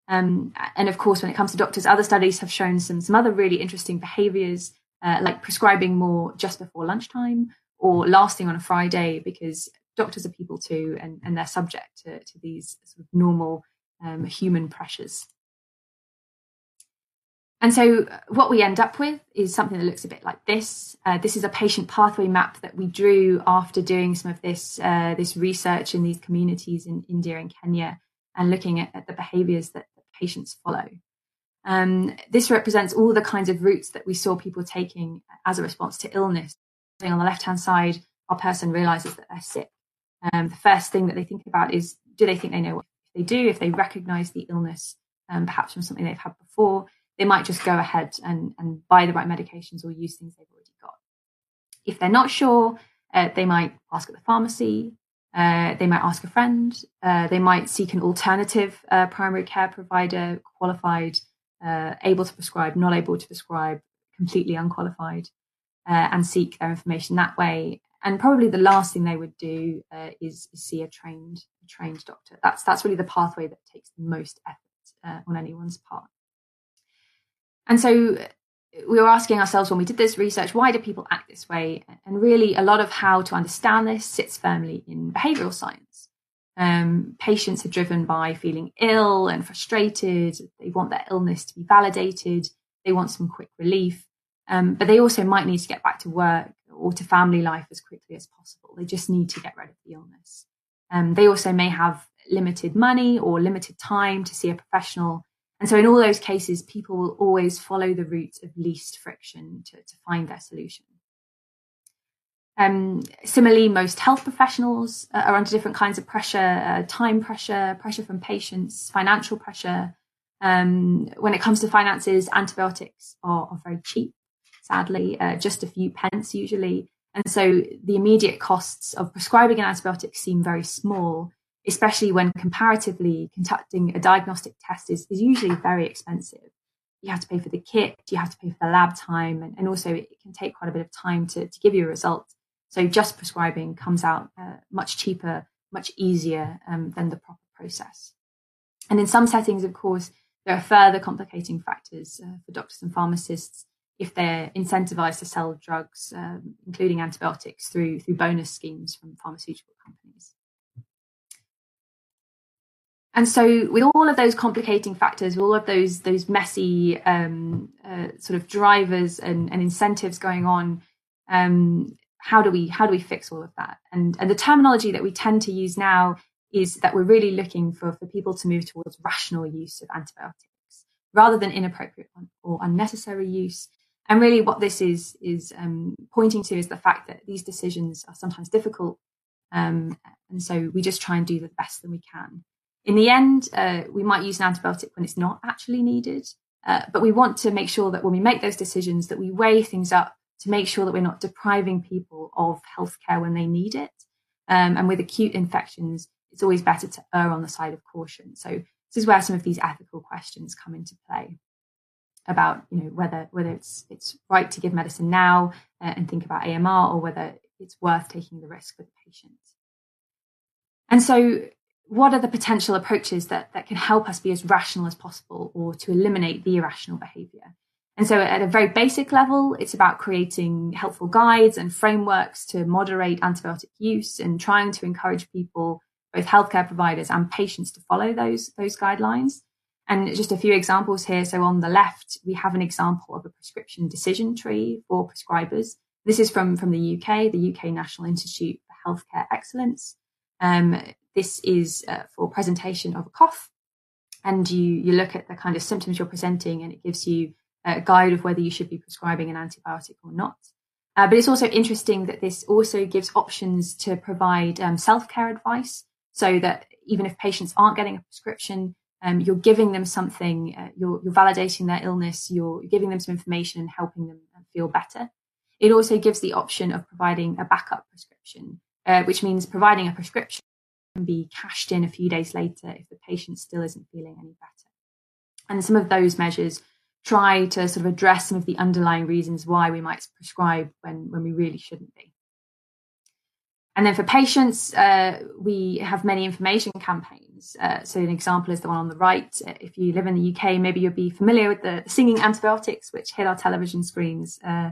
Um, and of course, when it comes to doctors, other studies have shown some, some other really interesting behaviors, uh, like prescribing more just before lunchtime or lasting on a Friday because doctors are people too and, and they're subject to, to these sort of normal um, human pressures. And so, uh, what we end up with is something that looks a bit like this. Uh, this is a patient pathway map that we drew after doing some of this uh, this research in these communities in India and Kenya, and looking at, at the behaviours that, patients follow. Um, this represents all the kinds of routes that we saw people taking as a response to illness on the left hand side, our person realizes that they're sick. Um, the first thing that they think about is do they think they know what they do? If they recognize the illness, um, perhaps from something they've had before, they might just go ahead and, and buy the right medications or use things they've already got. If they're not sure, uh, they might ask at the pharmacy, uh, they might ask a friend, uh, they might seek an alternative uh, primary care provider, qualified, uh, able to prescribe, not able to prescribe, completely unqualified uh, and seek their information that way. And probably the last thing they would do is, is, see a trained a trained doctor. That's that's really the pathway that takes the most effort on anyone's part. And so we were asking ourselves when we did this research, why do people act this way? And really, a lot of how to understand this sits firmly in behavioral science. Um, patients are driven by feeling ill and frustrated. They want their illness to be validated. They want some quick relief. Um, but they also might need to get back to work or to family life as quickly as possible. They just need to get rid of the illness. Um, they also may have limited money or limited time to see a professional. And so, in all those cases, people will always follow the route of least friction to, to find their solution. Um, similarly, most health professionals are under different kinds of pressure uh, time pressure, pressure from patients, financial pressure. Um, when it comes to finances, antibiotics are, are very cheap, sadly, uh, just a few pence usually. And so the immediate costs of prescribing an antibiotic seem very small, especially when comparatively conducting a diagnostic test is, is usually very expensive. You have to pay for the kit, you have to pay for the lab time, and, and also it can take quite a bit of time to, to give you a result. So just prescribing comes out uh, much cheaper, much easier um, than the proper process. And in some settings, of course, there are further complicating factors uh, for doctors and pharmacists if they're incentivized to sell drugs, um, including antibiotics, through through bonus schemes from pharmaceutical companies. And so, with all of those complicating factors, all of those those messy um, uh, sort of drivers and, and, incentives going on, um, how do we how do we fix all of that? And and the terminology that we tend to use now is that we're really looking for for people to move towards rational use of antibiotics rather than inappropriate or unnecessary use and really, what this is is um, pointing to is the fact that these decisions are sometimes difficult, um, and so we just try and do the best that we can. In the end, uh, we might use an antibiotic when it's not actually needed, uh, but we want to make sure that when we make those decisions, that we weigh things up to make sure that we're not depriving people of healthcare when they need it. Um, and with acute infections, it's always better to err on the side of caution. So this is where some of these ethical questions come into play about you know whether whether it's it's right to give medicine now uh, and think about AMR or whether it's worth taking the risk for the patient. And so, what are the potential approaches that that can help us be as rational as possible or to eliminate the irrational behavior? And so, at a very basic level, it's about creating helpful guides and frameworks to moderate antibiotic use and trying to encourage people, both healthcare providers and patients, to follow those those guidelines. And just a few examples here. So on the left, we have an example of a prescription decision tree for prescribers. This is from, from the UK, the UK National Institute for Healthcare Excellence. Um, this is uh, for presentation of a cough. And you, you look at the kind of symptoms you're presenting and it gives you a guide of whether you should be prescribing an antibiotic or not. Uh, but it's also interesting that this also gives options to provide um, self-care advice so that even if patients aren't getting a prescription, um, you're giving them something, uh, you're, you're, validating their illness, you're giving them some information and helping them uh, feel better. It also gives the option of providing a backup prescription, uh, which means providing a prescription can be cashed in a few days later if the patient still isn't feeling any better. And some of those measures try to sort of address some of the underlying reasons why we might prescribe when, when we really shouldn't be. And then for patients, uh, we have many information campaigns. Uh, so an example is the one on the right. If you live in the UK, maybe you'll be familiar with the singing antibiotics, which hit our television screens uh,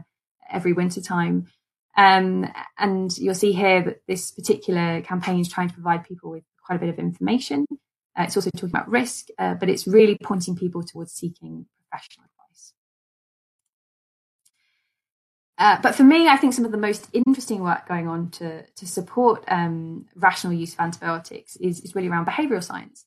every winter time. Um, and you'll see here that this particular campaign is trying to provide people with quite a bit of information. Uh, it's also talking about risk, uh, but it's really pointing people towards seeking professional Uh, but for me, I think some of the most interesting work going on to, to support um, rational use of antibiotics is, is really around behavioral science.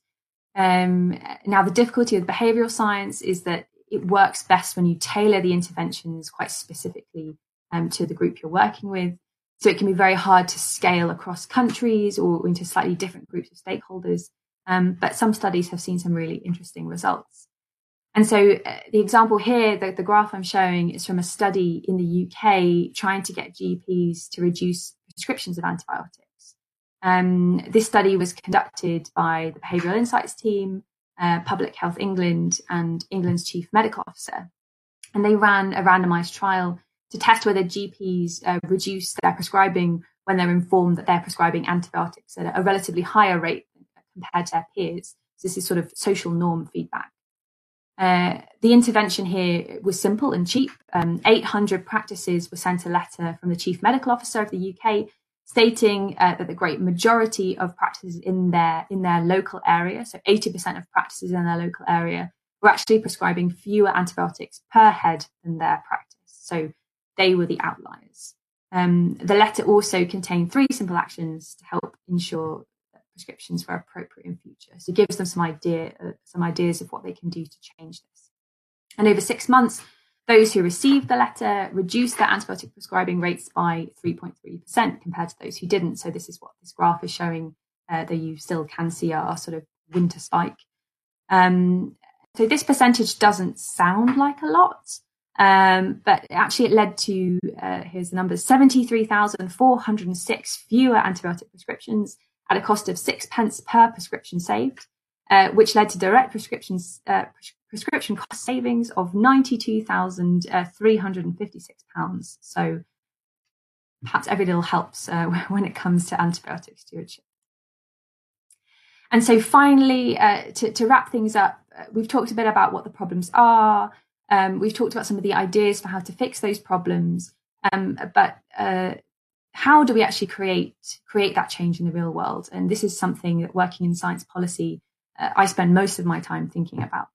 Um, now, the difficulty with behavioral science is that it works best when you tailor the interventions quite specifically um, to the group you're working with. So it can be very hard to scale across countries or into slightly different groups of stakeholders. Um, but some studies have seen some really interesting results. And so uh, the example here, the, the graph I'm showing is from a study in the UK trying to get GPs to reduce prescriptions of antibiotics. Um, this study was conducted by the Behavioural Insights team, uh, Public Health England, and England's Chief Medical Officer. And they ran a randomized trial to test whether GPs uh, reduce their prescribing when they're informed that they're prescribing antibiotics at a relatively higher rate compared to their peers. So this is sort of social norm feedback. Uh, the intervention here was simple and cheap. Um, 800 practices were sent a letter from the chief medical officer of the UK stating uh, that the great majority of practices in their in their local area, so 80% of practices in their local area, were actually prescribing fewer antibiotics per head than their practice. So they were the outliers. Um, the letter also contained three simple actions to help ensure that prescriptions were appropriate in future. So it gives them some idea, uh, some ideas of what they can do to change this. And over six months, those who received the letter reduced their antibiotic prescribing rates by 3.3% compared to those who didn't. So this is what this graph is showing uh, that you still can see our sort of winter spike. Um, so this percentage doesn't sound like a lot, um, but actually it led to, uh, here's the numbers, 73,406 fewer antibiotic prescriptions at a cost of six pence per prescription saved, uh, which led to direct prescriptions, uh, prescription cost savings of £92,356. So perhaps every little helps uh, when it comes to antibiotic stewardship. And so finally, uh, to, to, wrap things up, uh, we've talked a bit about what the problems are. Um, we've talked about some of the ideas for how to fix those problems. Um, but uh, how do we actually create create that change in the real world? And this is something that working in science policy, uh, I spend most of my time thinking about.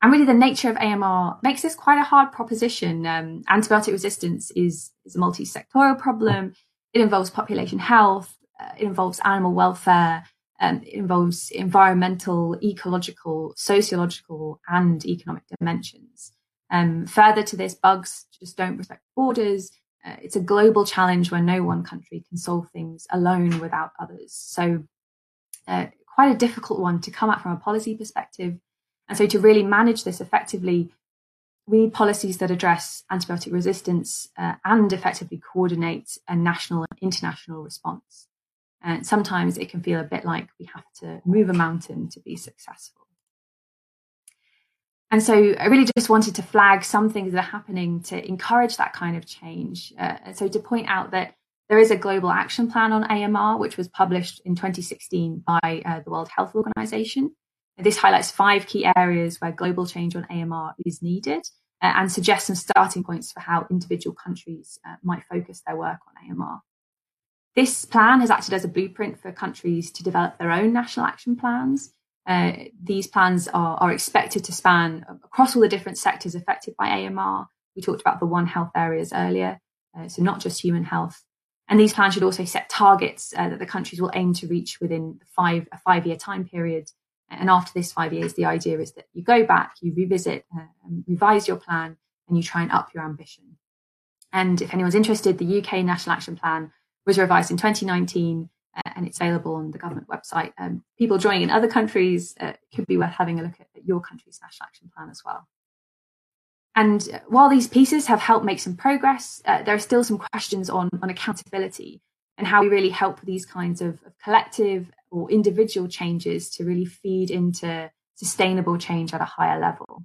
And really, the nature of AMR makes this quite a hard proposition. Um, antibiotic resistance is, is a multi sectoral problem. It involves population health, uh, it involves animal welfare, um, it involves environmental, ecological, sociological, and economic dimensions. Um, further to this, bugs just don't respect borders. Uh, it's a global challenge where no one country can solve things alone without others. So, uh, quite a difficult one to come at from a policy perspective and so to really manage this effectively, we need policies that address antibiotic resistance uh, and effectively coordinate a national and international response. And sometimes it can feel a bit like we have to move a mountain to be successful. And so I really just wanted to flag some things that are happening to encourage that kind of change. Uh, so to point out that there is a global action plan on AMR, which was published in 2016 by uh, the World Health Organization. This highlights five key areas where global change on AMR is needed uh, and suggests some starting points for how individual countries uh, might focus their work on AMR. This plan has acted as a blueprint for countries to develop their own national action plans. Uh, these plans are, are, expected to span across all the different sectors affected by AMR. We talked about the One Health areas earlier, uh, so not just human health. And these plans should also set targets uh, that the countries will aim to reach within five, a five year time period and after this five years, the idea is that you go back, you revisit, uh, revise your plan, and you try and up your ambition. And if anyone's interested, the UK National Action Plan was revised in 2019 uh, and it's available on the government website. Um, people joining in other countries uh, could be worth having a look at, at, your country's National Action Plan as well. And uh, while these pieces have helped make some progress, uh, there are still some questions on, on accountability and how we really help these kinds of, of collective or individual changes to really feed into sustainable change at a higher level.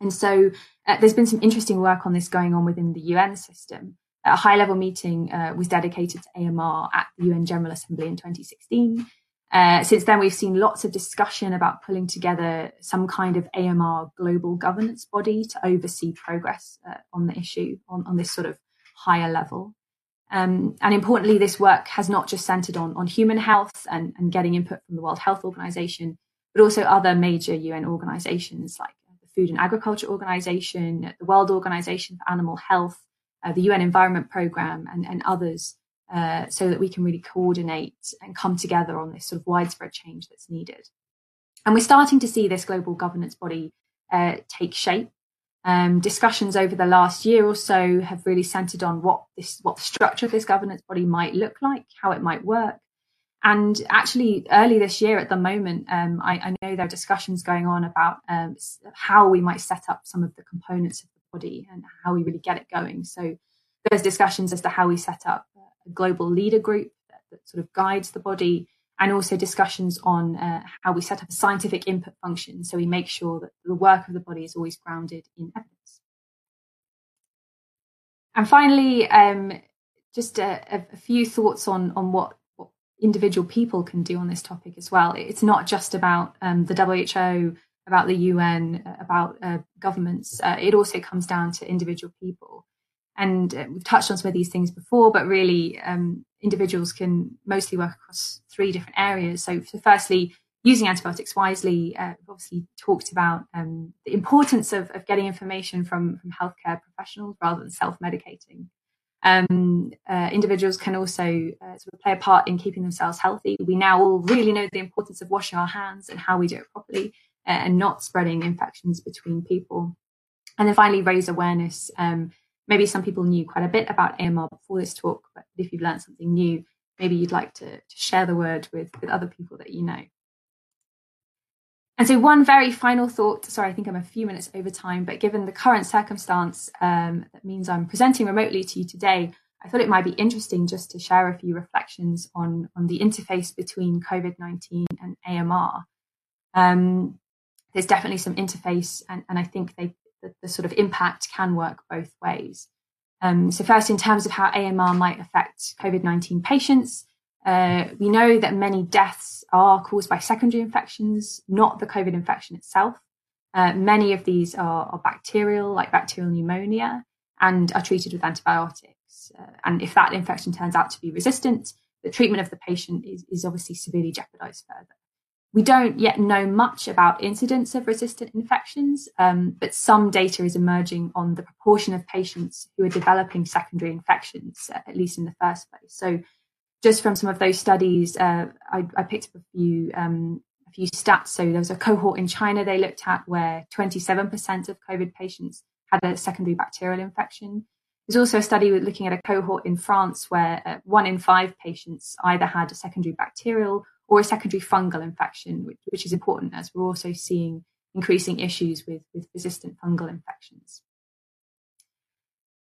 And so uh, there's been some interesting work on this going on within the UN system. A high level meeting uh, was dedicated to AMR at the UN General Assembly in 2016. Uh, since then, we've seen lots of discussion about pulling together some kind of AMR global governance body to oversee progress uh, on the issue on, on this sort of higher level. Um, and importantly, this work has not just centered on, on human health and, and getting input from the World Health Organization, but also other major UN organizations like the Food and Agriculture Organization, the World Organization for Animal Health, uh, the UN Environment Programme, and, and others, uh, so that we can really coordinate and come together on this sort of widespread change that's needed. And we're starting to see this global governance body uh, take shape. Um, discussions over the last year or so have really centered on what this, what the structure of this governance body might look like, how it might work. And actually, early this year, at the moment, um, I, I, know there are discussions going on about um, how we might set up some of the components of body and how we really get it going. So there's discussions as to how we set up a global leader group that, that sort of guides the body, and also discussions on uh, how we set up a scientific input function so we make sure that the work of the body is always grounded in evidence. And finally, um, just a, a, few thoughts on, on what, individual people can do on this topic as well. It's not just about um, the WHO about the UN, uh, about uh, governments. Uh, it also comes down to individual people. And uh, we've touched on some of these things before, but really, um, individuals can mostly work across three different areas. So, so firstly, using antibiotics wisely. Uh, we've obviously talked about um, the importance of, of, getting information from, from healthcare professionals rather than self medicating. Um, uh, individuals can also uh, sort of play a part in keeping themselves healthy. We now all really know the importance of washing our hands and how we do it properly and not spreading infections between people. And then finally, raise awareness. Um, maybe some people knew quite a bit about AMR before this talk, but if you've learned something new, maybe you'd like to, to share the word with, with other people that you know. And so, one very final thought sorry, I think I'm a few minutes over time, but given the current circumstance, um, that means I'm presenting remotely to you today. I thought it might be interesting just to share a few reflections on, on the interface between COVID 19 and AMR. Um, there's definitely some interface, and, and I think they, the, the, sort of impact can work both ways. Um, so, first, in terms of how AMR might affect COVID 19 patients, uh, we know that many deaths are caused by secondary infections, not the COVID infection itself. Uh, many of these are, are, bacterial, like bacterial pneumonia, and are treated with antibiotics. Uh, and if that infection turns out to be resistant, the treatment of the patient is, is obviously severely jeopardized further. We don't yet know much about incidence of resistant infections, um, but some data is emerging on the proportion of patients who are developing secondary infections, at least in the first place. So just from some of those studies, uh, I, I, picked up a few um, a few stats. So there was a cohort in China they looked at where 27% of COVID patients had a secondary bacterial infection. There's also a study looking at a cohort in France where uh, one in five patients either had a secondary bacterial or a secondary fungal infection, which, which is important as we're also seeing increasing issues with, with resistant fungal infections.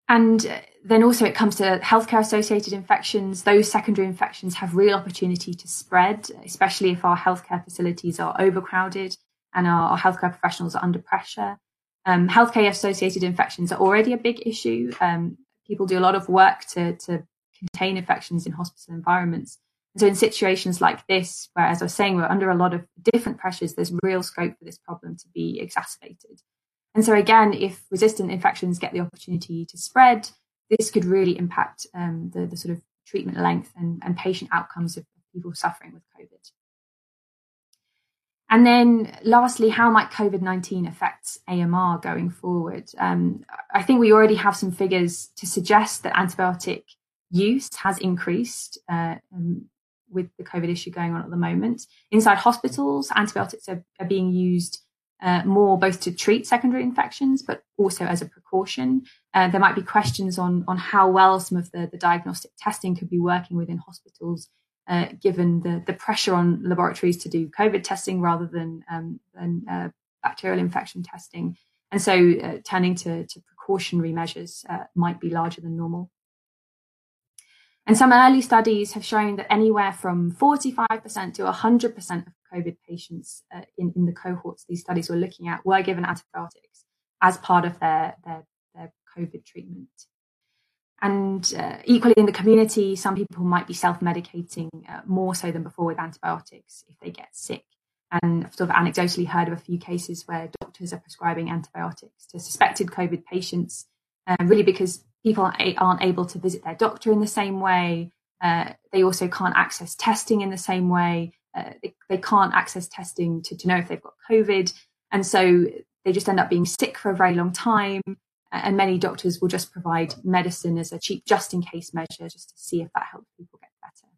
And then also it comes to healthcare associated infections. Those secondary infections have real opportunity to spread, especially if our healthcare facilities are overcrowded and our, our healthcare professionals are under pressure. Um, healthcare associated infections are already a big issue. Um, people do a lot of work to, to contain infections in hospital environments. So in situations like this, where as I was saying, we're under a lot of different pressures, there's real scope for this problem to be exacerbated. And so, again, if resistant infections get the opportunity to spread, this could really impact um, the, the, sort of treatment length and, and patient outcomes of people suffering with COVID. And then, lastly, how might COVID 19 affect AMR going forward? Um, I think we already have some figures to suggest that antibiotic use has increased uh, um, with the COVID issue going on at the moment. Inside hospitals, antibiotics are, are being used uh, more both to treat secondary infections, but also as a precaution. Uh, there might be questions on, on how well some of the, the diagnostic testing could be working within hospitals, uh, given the, the pressure on laboratories to do COVID testing rather than, um, than uh, bacterial infection testing. And so uh, turning to, to precautionary measures uh, might be larger than normal. And some early studies have shown that anywhere from 45% to 100% of COVID patients uh, in, in the cohorts these studies were looking at were given antibiotics as part of their, their, their COVID treatment. And uh, equally in the community, some people might be self medicating uh, more so than before with antibiotics if they get sick. And I've sort of anecdotally heard of a few cases where doctors are prescribing antibiotics to suspected COVID patients, uh, really because people aren't able to visit their doctor in the same way. Uh, they also can't access testing in the same way. Uh, they, they, can't access testing to, to know if they've got COVID. And so they just end up being sick for a very long time. And many doctors will just provide medicine as a cheap, just in case measure, just to see if that helps people get better.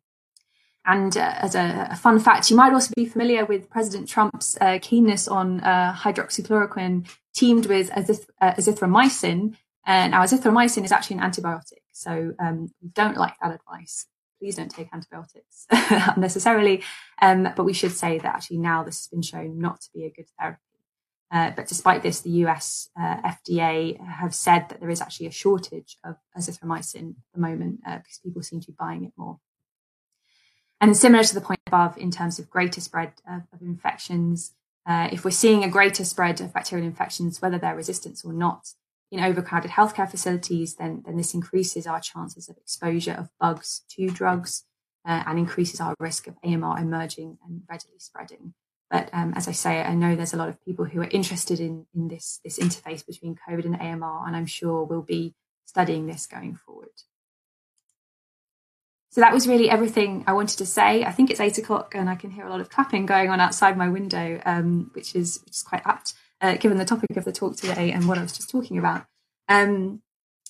And uh, as a, a, fun fact, you might also be familiar with President Trump's uh, keenness on uh, hydroxychloroquine teamed with azith- uh, azithromycin. Uh, now, azithromycin is actually an antibiotic, so um, we don't like that advice please don't take antibiotics unnecessarily. Um, but we should say that actually now this has been shown not to be a good therapy. Uh, but despite this, the US uh, FDA have said that there is actually a shortage of azithromycin at the moment uh, because people seem to be buying it more. And similar to the point above, in terms of greater spread of, of infections, uh, if we're seeing a greater spread of bacterial infections, whether they're resistant or not, in overcrowded healthcare facilities, then, then this increases our chances of exposure of bugs to drugs uh, and increases our risk of AMR emerging and readily spreading. But um, as I say, I know there's a lot of people who are interested in, in this, this interface between COVID and AMR, and I'm sure we'll be studying this going forward. So that was really everything I wanted to say. I think it's eight o'clock, and I can hear a lot of clapping going on outside my window, um, which is which is quite apt uh, given the topic of the talk today and what I was just talking about. Um,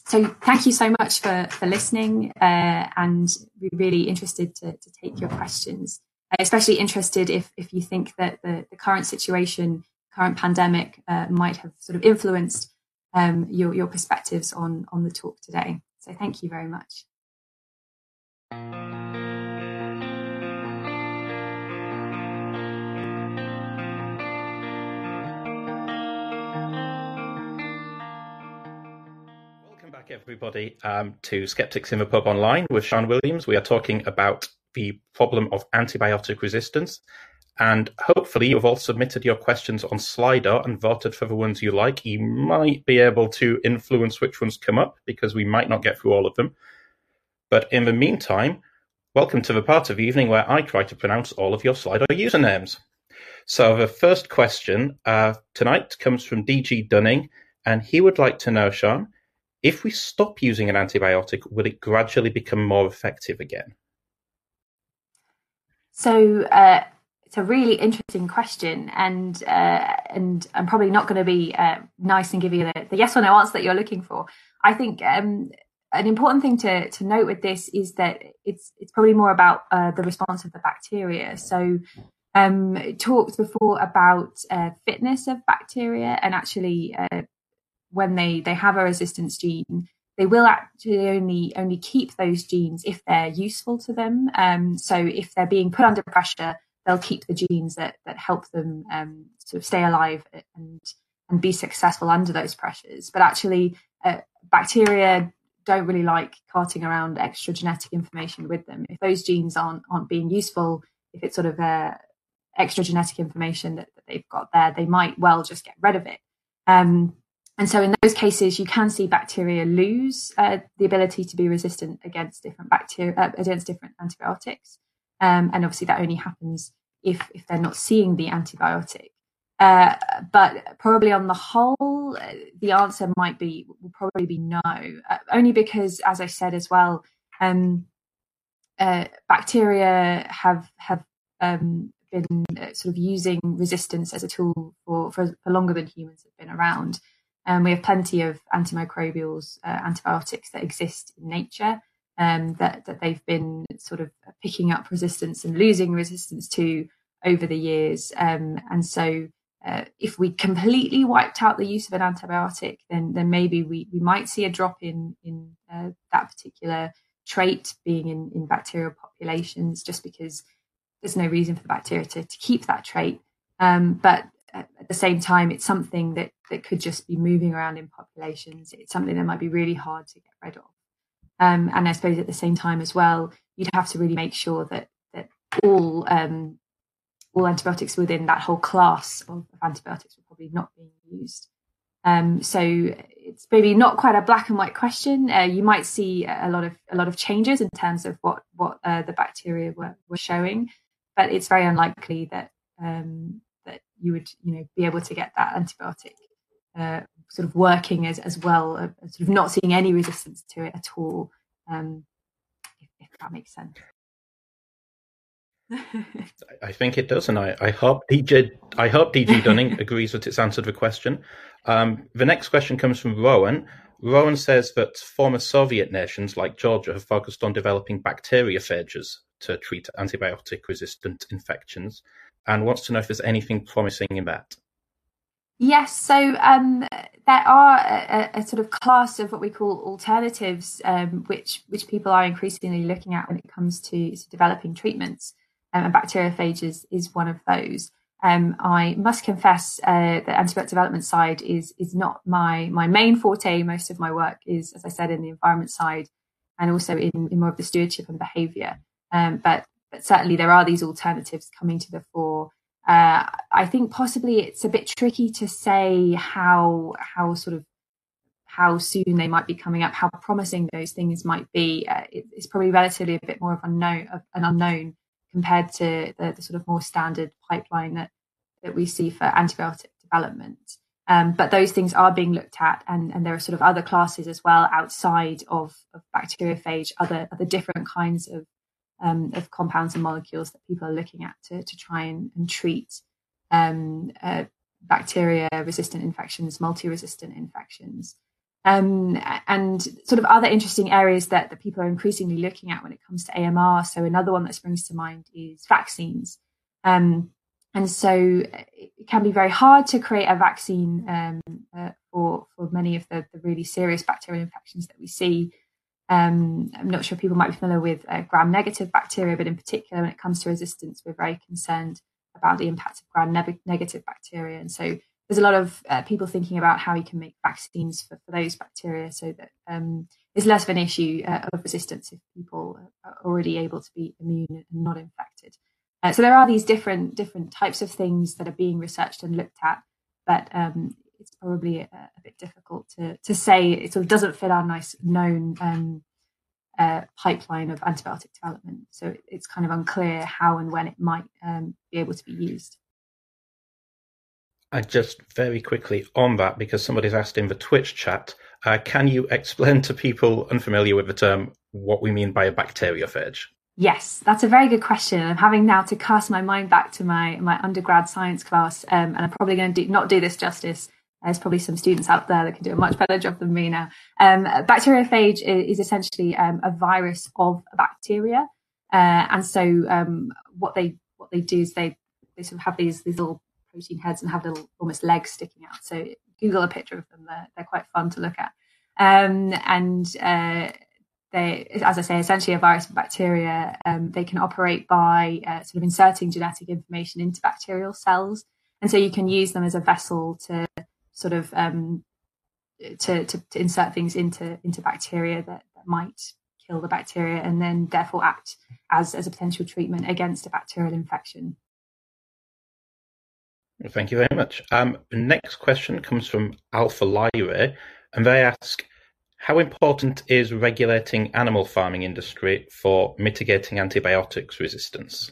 so thank you so much for for listening, uh, and we're really interested to, to take your questions. Especially interested if if you think that the, the current situation, current pandemic, uh, might have sort of influenced um, your your perspectives on on the talk today. So thank you very much. Back, everybody, um, to Skeptics in the Pub Online with Sian Williams. We are talking about the problem of antibiotic resistance. And hopefully, you've all submitted your questions on Slido and voted for the ones you like. You might be able to influence which ones come up because we might not get through all of them. But in the meantime, welcome to the part of the evening where I try to pronounce all of your Slido usernames. So, the first question uh, tonight comes from DG Dunning, and he would like to know, Sian, if we stop using an antibiotic, will it gradually become more effective again? So uh, it's a really interesting question, and uh, and I'm probably not going to be uh, nice and give you the, the, yes or no answer that you're looking for. I think um, an important thing to to note with this is that it's it's probably more about uh, the response of the bacteria. So um, talked before about uh, fitness of bacteria and actually uh, when they they have a resistance gene they will actually only only keep those genes if they're useful to them. Um, so if they're being put under pressure they'll keep the genes that that help them um, sort of stay alive and and be successful under those pressures. But actually uh, bacteria don't really like carting around extra genetic information with them. If those genes aren't aren't being useful if it's sort of uh, extra genetic information that, that, they've got there they might well just get rid of it. Um, and so in those cases, you can see bacteria lose uh, the ability to be resistant against different bacteria, uh, against different antibiotics. Um, and obviously that only happens if, if they're not seeing the antibiotic. Uh, but probably on the whole, uh, the answer might be, will probably be no, uh, only because, as I said as well, um, uh, bacteria have, have, um, been sort of using resistance as a tool for, for, for longer than humans have been around. Um, we have plenty of antimicrobials, uh, antibiotics that exist in nature um, that, that they've been sort of picking up resistance and losing resistance to over the years. Um, and so uh, if we completely wiped out the use of an antibiotic, then then maybe we, we might see a drop in in uh, that particular trait being in, in bacterial populations, just because there's no reason for the bacteria to, to keep that trait. Um, but at the same time, it's something that, that could just be moving around in populations. It's something that might be really hard to get rid of. Um, and I suppose at the same time as well, you'd have to really make sure that that all um, all antibiotics within that whole class of, antibiotics were probably not being used. Um, so it's maybe not quite a black and white question. Uh, you might see a lot of a lot of changes in terms of what what uh, the bacteria were, were showing, but it's very unlikely that um, you would you know be able to get that antibiotic uh, sort of working as as well, uh, sort of not seeing any resistance to it at all. Um, if, if that makes sense. I think it does, and I, I hope DJ I hope DG Dunning agrees that it's answered the question. Um, the next question comes from Rowan. Rowan says that former Soviet nations like Georgia have focused on developing bacteriophages to treat antibiotic resistant infections and wants to know if there's anything promising in that. Yes, so um, there are a, a, sort of class of what we call alternatives, um, which which people are increasingly looking at when it comes to, developing treatments, um, and bacteriophages is one of those. Um, I must confess uh, the antibiotic development side is is not my my main forte. Most of my work is, as I said, in the environment side, and also in, in more of the stewardship and behaviour. Um, but but certainly there are these alternatives coming to the fore. Uh, I think possibly it's a bit tricky to say how how sort of how soon they might be coming up, how promising those things might be. Uh, it, it's probably relatively a bit more of unknown, of an unknown compared to the, the, sort of more standard pipeline that that we see for antibiotic development. Um, but those things are being looked at, and, and there are sort of other classes as well outside of, of bacteriophage, other other different kinds of um, of compounds and molecules that people are looking at to, to try and, and treat um, uh, bacteria resistant infections, multi resistant infections. Um, and sort of other interesting areas that, that people are increasingly looking at when it comes to AMR. So another one that springs to mind is vaccines. Um, and so it can be very hard to create a vaccine um, uh, for for many of the, the, really serious bacterial infections that we see. Um, I'm not sure people might be familiar with uh, gram-negative bacteria, but in particular, when it comes to resistance, we're very concerned about the impact of gram-negative bacteria. And so there's a lot of uh, people thinking about how you can make vaccines for, for those bacteria so that um, it's less of an issue uh, of resistance if people are already able to be immune and not infected. Uh, so there are these different different types of things that are being researched and looked at, but um, it's probably a, a, bit difficult to to say. It sort of doesn't fit our nice known um, uh, pipeline of antibiotic development. So it, it's kind of unclear how and when it might um, be able to be used. I just very quickly on that, because somebody's asked in the Twitch chat, uh, can you explain to people unfamiliar with the term what we mean by a bacteriophage? Yes, that's a very good question. I'm having now to cast my mind back to my my undergrad science class, um, and I'm probably going to do, not do this justice. There's probably some students out there that can do a much better job than me now. Um, bacteriophage is, essentially um, a virus of bacteria, uh, and so um, what they what they do is they they sort of have these these little protein heads and have little almost legs sticking out. So Google a picture of them; they're, they're quite fun to look at. Um, and uh, they, as I say, essentially a virus of bacteria. Um, they can operate by uh, sort of inserting genetic information into bacterial cells, and so you can use them as a vessel to sort of um, to, to, to, insert things into into bacteria that, that might kill the bacteria, and then therefore act as as a potential treatment against a bacterial infection. Thank you very much. Um, next question comes from Alpha Lyra, and they ask how important is regulating animal farming industry for mitigating antibiotics resistance?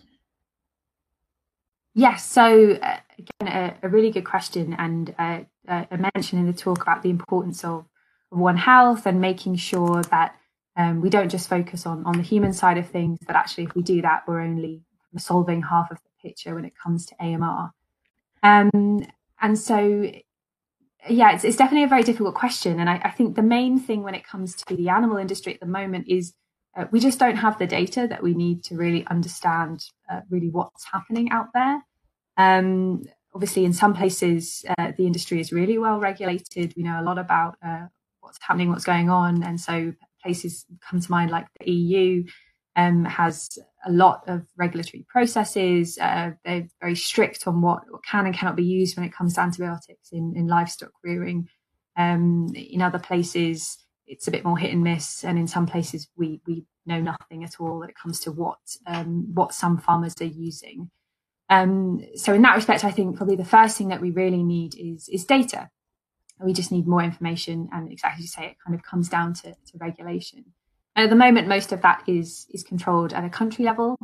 Yes, so uh, again, a, a, really good question, and uh, uh, I mentioned in the talk about the importance of, One Health and making sure that um, we don't just focus on on the human side of things, but actually, if we do that, we're only solving half of the picture when it comes to AMR. Um, and so yeah, it's, it's definitely a very difficult question. And I, I, think the main thing when it comes to the animal industry at the moment is uh, we just don't have the data that we need to really understand uh, really what's happening out there. Um, obviously, in some places, uh, the industry is really well regulated. We know a lot about uh, what's happening, what's going on. And so places come to mind like the EU um, has a lot of regulatory processes. Uh, they're very strict on what, what, can and cannot be used when it comes to antibiotics in, in livestock rearing. Um, in other places, it's a bit more hit and miss, and in some places, we we know nothing at all when it comes to what um, what some farmers are using. Um, so, in that respect, I think probably the first thing that we really need is is data. We just need more information, and exactly as you say, it kind of comes down to, to regulation. And at the moment, most of that is is controlled at a country level,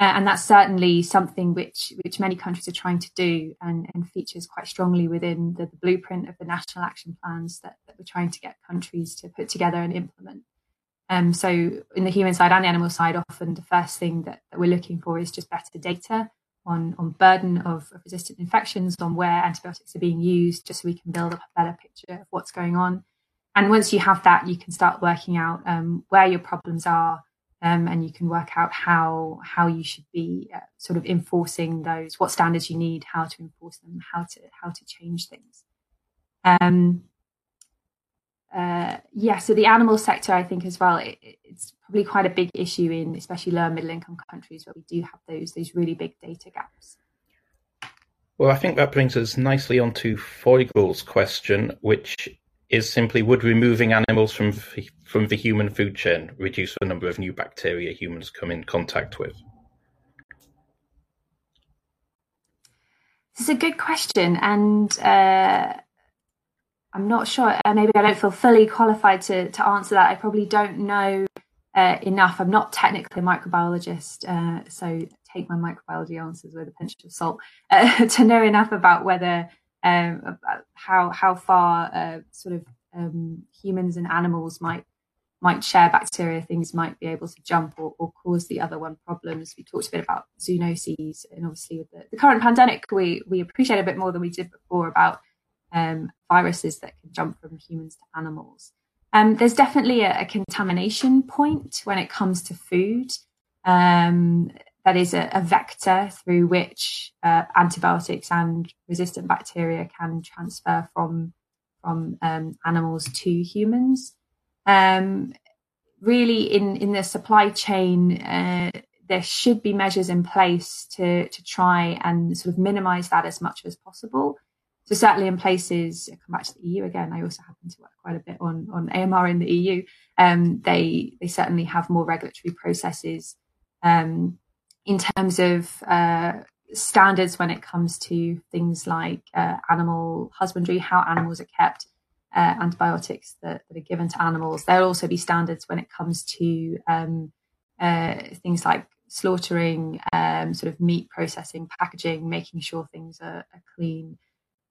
uh, and that's certainly something which which many countries are trying to do, and, and features quite strongly within the, the blueprint of the national action plans that, that, we're trying to get countries to put together and implement. Um, so, in the human side and the animal side, often the first thing that, that we're looking for is just better data on on burden of, of resistant infections, on where antibiotics are being used, just so we can build up a better picture of what's going on and once you have that, you can start working out um, where your problems are, um, and you can work out how how you should be uh, sort of enforcing those, what standards you need, how to enforce them, how to how to change things. Um, uh, yeah, so the animal sector, I think as well, it, it's probably quite a big issue in especially lower middle income countries where we do have those those really big data gaps. Well, I think that brings us nicely onto Foigel's question, which is simply would removing animals from from the human food chain reduce the number of new bacteria humans come in contact with? It's a good question, and uh, I'm not sure. Uh, maybe I don't feel fully qualified to to answer that. I probably don't know uh, enough. I'm not technically a microbiologist, uh, so take my microbiology answers with a pinch of salt uh, to know enough about whether um, how how far uh, sort of um, humans and animals might might share bacteria, things might be able to jump or, or, cause the other one problems. We talked a bit about zoonoses, and obviously with the, the current pandemic, we we appreciate a bit more than we did before about um, viruses that can jump from humans to animals. Um, there's definitely a, a, contamination point when it comes to food. Um, that is a, a, vector through which uh, antibiotics and resistant bacteria can transfer from from um, animals to humans. Um, really, in in the supply chain, uh, there should be measures in place to to try and sort of minimise that as much as possible. So certainly in places, I come back to the EU again. I also happen to work quite a bit on on AMR in the EU. Um, they they certainly have more regulatory processes um, in terms of uh, standards when it comes to things like uh, animal husbandry, how animals are kept, uh, antibiotics that, that, are given to animals. There'll also be standards when it comes to um, uh, things like slaughtering, um, sort of meat processing, packaging, making sure things are, are clean.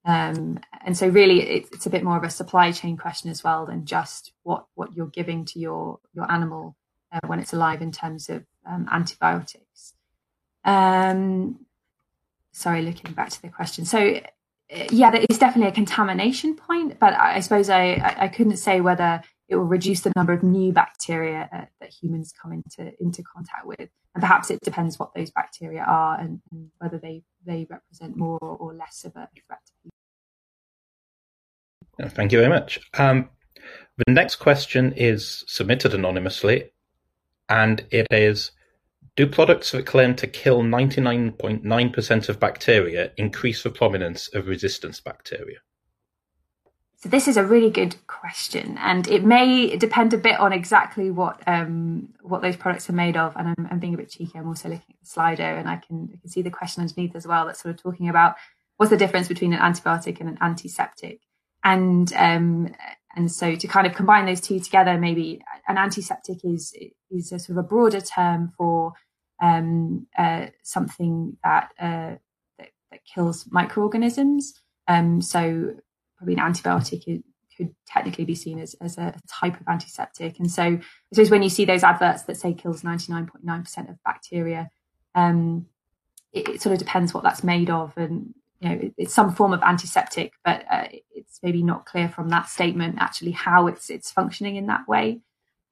Um, and so really it, it's a bit more of a supply chain question as well than just what, what you're giving to your, your animal uh, when it's alive in terms of um, antibiotics. Um, sorry, looking back to the question. So uh, yeah, is definitely a contamination point, but I, I suppose I, I, couldn't say whether it will reduce the number of new bacteria uh, that humans come into into contact with, and perhaps it depends what those bacteria are and, and whether they they represent more or less of a threat to people. Thank you very much. Um, the next question is submitted anonymously, and it is Do products that claim to kill 99.9% of bacteria increase the prominence of resistance bacteria? So this is a really good question, and it may depend a bit on exactly what um, what those products are made of. And I'm, I'm, being a bit cheeky. I'm also looking at the Slido, and I can I can see the question underneath as well. That's sort of talking about what's the difference between an antibiotic and an antiseptic and um, and so to kind of combine those two together, maybe an antiseptic is is a sort of a broader term for um, uh, something that, uh, that, that kills microorganisms. Um, so probably an antibiotic could technically be seen as, as a type of antiseptic. And so I suppose when you see those adverts that say kills 99.9% of bacteria, um, it, it, sort of depends what that's made of. And you know, it's some form of antiseptic, but uh, it's maybe not clear from that statement actually how it's it's functioning in that way.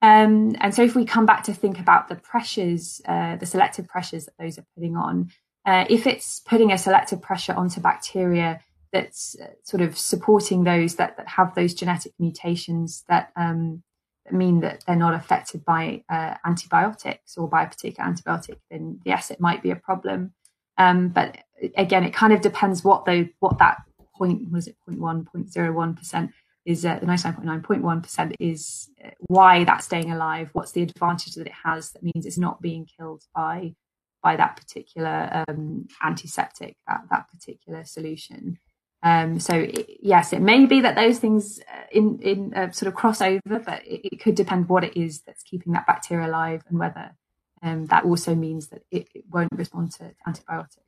Um, and so, if we come back to think about the pressures, uh, the selective pressures that those are putting on, uh, if it's putting a selective pressure onto bacteria that's uh, sort of supporting those that, that have those genetic mutations that, um, that mean that they're not affected by uh, antibiotics or by a particular antibiotic, then yes, it might be a problem. Um, but again, it kind of depends what the what that point was it 0.1, 0.01 percent is uh, the 99.9.1 percent is why that's staying alive. What's the advantage that it has that means it's not being killed by by that particular um, antiseptic, that that particular solution. Um, so it, yes, it may be that those things uh, in in uh, sort of cross over, but it, it, could depend what it is that's keeping that bacteria alive and whether um, that also means that it, it won't respond to antibiotics.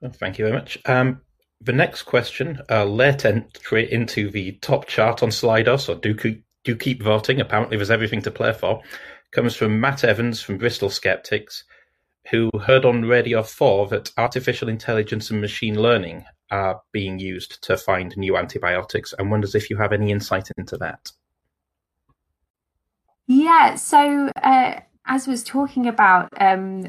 Well, thank you very much. Um, the next question, uh, late entry into the top chart on Slido, so do keep, do keep voting. Apparently, there's everything to play for. Comes from Matt Evans from Bristol Skeptics, who heard on Radio 4 that artificial intelligence and machine learning are being used to find new antibiotics and wonders if you have any insight into that. Yeah, so uh, as was talking about, um,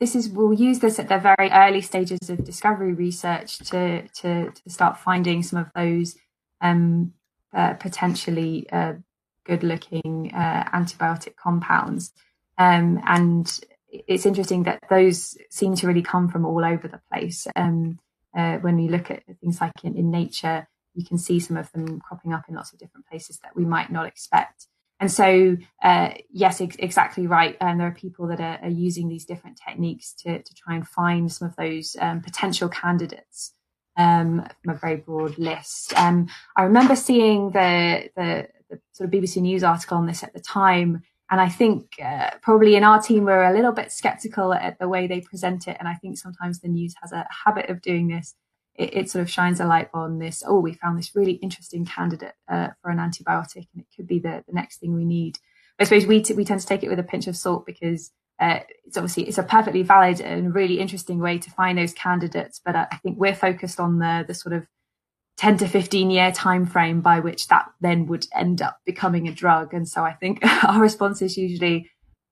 this is we'll use this at the very early stages of discovery research to to, to start finding some of those um, uh, potentially uh, good looking uh, antibiotic compounds. Um, and it's interesting that those seem to really come from all over the place. Um, uh, when we look at things like in, in nature, you can see some of them cropping up in lots of different places that we might not expect. And so, uh, yes, ex- exactly right. And um, there are people that are, are, using these different techniques to, to try and find some of those um, potential candidates um, from a very broad list. Um, I remember seeing the, the, the, sort of BBC News article on this at the time, and I think uh, probably in our team, we're a little bit skeptical at the way they present it. And I think sometimes the news has a habit of doing this. It, it sort of shines a light on this. Oh, we found this really interesting candidate uh, for an antibiotic, and it could be the, the next thing we need. I suppose we, t- we tend to take it with a pinch of salt because uh, it's obviously it's a perfectly valid and really interesting way to find those candidates. But I think we're focused on the the sort of 10 to 15 year time frame by which that then would end up becoming a drug and so i think our responses usually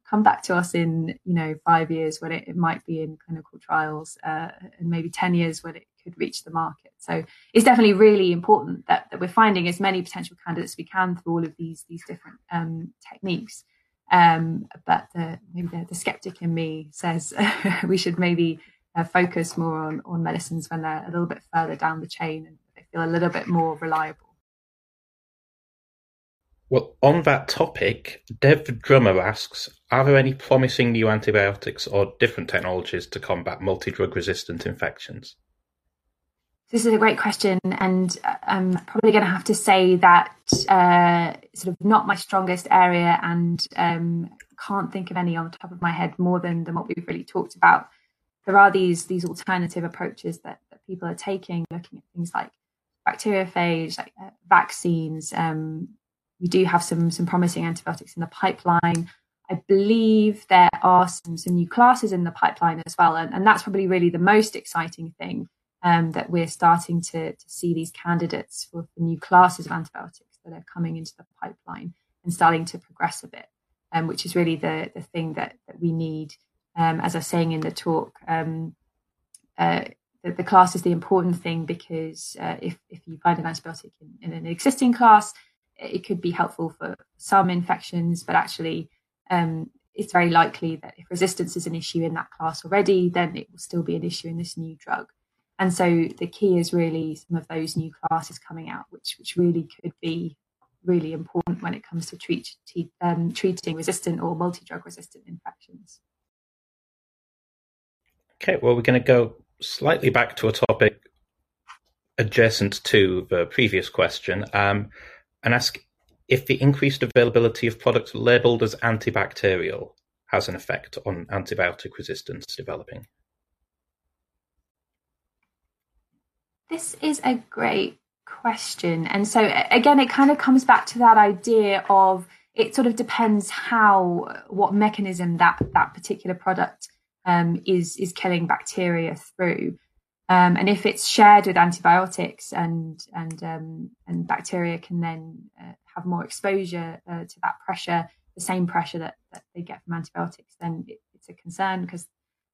come back to us in you know five years when it, it might be in clinical trials uh, and maybe 10 years when it could reach the market so it's definitely really important that, that we're finding as many potential candidates as we can through all of these these different um, techniques um, but the, maybe the, the skeptic in me says we should maybe uh, focus more on, on medicines when they're a little bit further down the chain and feel a little bit more reliable. Well, on that topic, Dev Drummer asks Are there any promising new antibiotics or different technologies to combat multi drug resistant infections? This is a great question, and uh, I'm probably going to have to say that uh, sort of not my strongest area, and um, can't think of any on the top of my head more than, than what we've really talked about. There are these these alternative approaches that, that people are taking, looking at things like bacteriophage, like uh, vaccines. Um, we do have some some promising antibiotics in the pipeline. I believe there are some some new classes in the pipeline as well, and, and that's probably really the most exciting thing um, that we're starting to to see these candidates for, new classes of antibiotics that are coming into the pipeline and starting to progress a bit, um, which is really the the thing that that we need. Um, as I was saying in the talk, um, uh, the, the class is the important thing because uh, if, if you find an antibiotic in, in, an existing class, it could be helpful for some infections, but actually, um, it's very likely that if resistance is an issue in that class already, then it will still be an issue in this new drug. And so the key is really some of those new classes coming out, which which really could be really important when it comes to treat, um, treating resistant or multi-drug resistant infections. Okay, well, we're going to go slightly back to a topic adjacent to the previous question um, and ask if the increased availability of products labelled as antibacterial has an effect on antibiotic resistance developing. This is a great question. And so, again, it kind of comes back to that idea of it sort of depends how, what mechanism that, that particular product um, is is killing bacteria through. Um, and if it's shared with antibiotics and and um, and bacteria can then uh, have more exposure uh, to that pressure, the same pressure that, that they get from antibiotics, then it, it's a concern because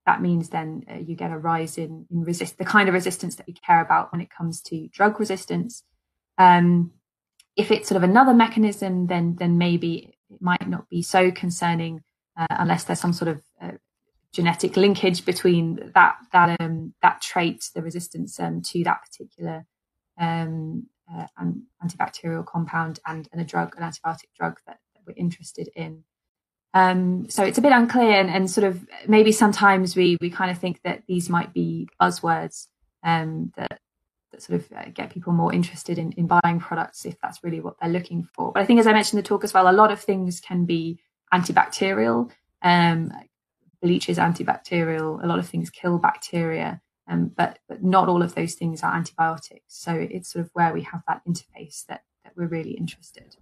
that means then uh, you get a rise in, in resist the kind of resistance that we care about when it comes to drug resistance. Um, if it's sort of another mechanism, then then maybe it might not be so concerning uh, unless there's some sort of uh, genetic linkage between that that um, that trait, the resistance um, to that particular um, uh, antibacterial compound, and, and a drug, an antibiotic drug that, that we're interested in. Um, so it's a bit unclear, and, and, sort of maybe sometimes we we kind of think that these might be buzzwords um, that that sort of uh, get people more interested in, in buying products if that's really what they're looking for. But I think, as I mentioned in the talk as well, a lot of things can be antibacterial. Um, bleach is antibacterial. A lot of things kill bacteria, um, but but not all of those things are antibiotics. So it's sort of where we have that interface that that we're really interested.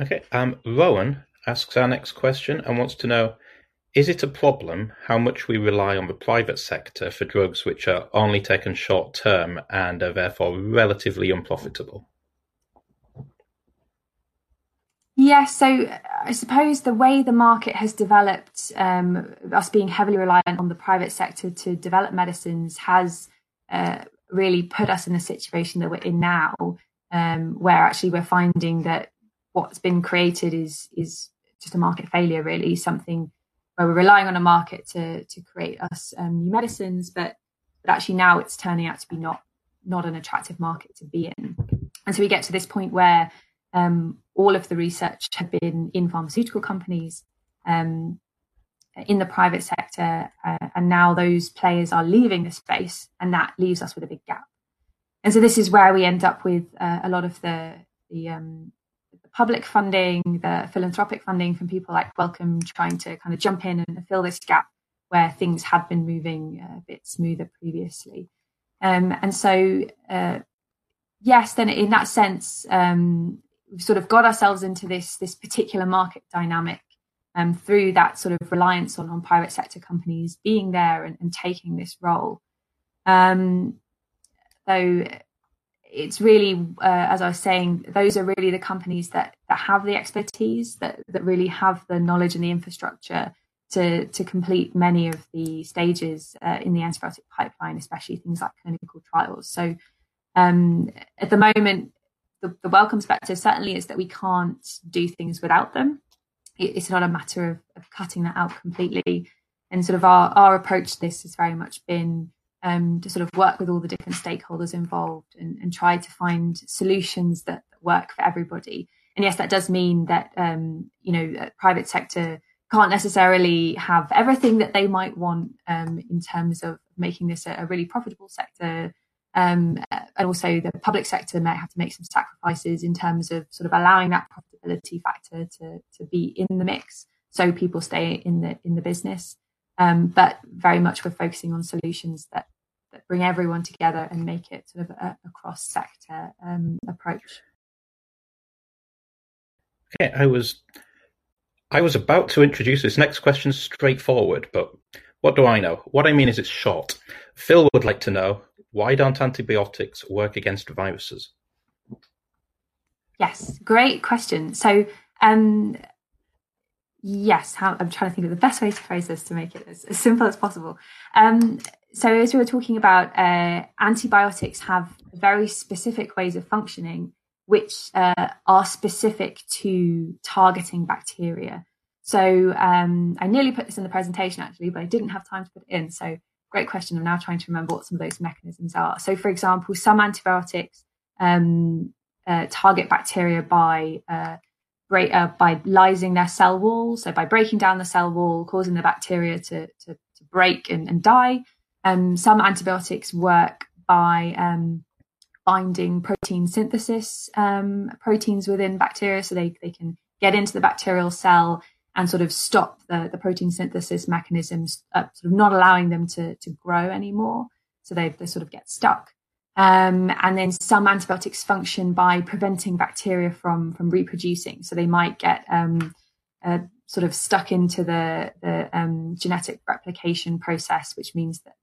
Okay, um, Rowan asks our next question and wants to know: Is it a problem how much we rely on the private sector for drugs which are only taken short term and are therefore relatively unprofitable? Yeah, so I suppose the way the market has developed, um, us being heavily reliant on the private sector to develop medicines, has uh, really put us in the situation that we're in now, um, where actually we're finding that what's been created is is just a market failure, really, something where we're relying on a market to to create us um, new medicines, but but actually now it's turning out to be not not an attractive market to be in, and so we get to this point where um, all of the research had been in pharmaceutical companies, um, in the private sector, uh, and now those players are leaving the space, and that leaves us with a big gap. And so this is where we end up with uh, a lot of the the, um, public funding, the philanthropic funding from people like Wellcome trying to kind of jump in and fill this gap where things had been moving a bit smoother previously. Um, and so, uh, yes, then in that sense, um, we've sort of got ourselves into this this particular market dynamic um, through that sort of reliance on, on private sector companies being there and, and taking this role. Um, so it's really, uh, as I was saying, those are really the companies that that have the expertise, that that really have the knowledge and the infrastructure to to complete many of the stages uh, in the antibiotic pipeline, especially things like clinical trials. So um, at the moment, the, the Wellcome perspective certainly is that we can't do things without them. It, it's not a matter of, of cutting that out completely. And sort of our, our approach to this has very much been um, to sort of work with all the different stakeholders involved and, and try to find solutions that, work for everybody. And yes, that does mean that um, you know private sector can't necessarily have everything that they might want um, in terms of making this a, a really profitable sector. Um, and also, the public sector may have to make some sacrifices in terms of sort of allowing that profitability factor to to be in the mix, so people stay in the in the business. Um, but very much we're focusing on solutions that that bring everyone together and make it sort of a, a cross sector um, approach. Okay, I was I was about to introduce this next question straightforward, but what do I know? What I mean is it's short. Phil would like to know why don't antibiotics work against viruses? Yes, great question. So, um, yes, how, I'm trying to think of the best way to phrase this to make it as, as simple as possible. Um, so as we were talking about, uh, antibiotics have very specific ways of functioning, which uh, are specific to targeting bacteria. So um, I nearly put this in the presentation actually, but I didn't have time to put it in. So great question. I'm now trying to remember what some of those mechanisms are. So for example, some antibiotics um, uh, target bacteria by uh, break, uh, by lysing their cell wall, so by breaking down the cell wall, causing the bacteria to, to, break and, and die. Um, some antibiotics work by um, binding protein synthesis um, proteins within bacteria, so they, they can get into the bacterial cell and sort of stop the, the protein synthesis mechanisms, uh, sort of not allowing them to, to grow anymore. So they, they sort of get stuck. Um, and then some antibiotics function by preventing bacteria from from reproducing. So they might get um, uh, sort of stuck into the the um, genetic replication process, which means that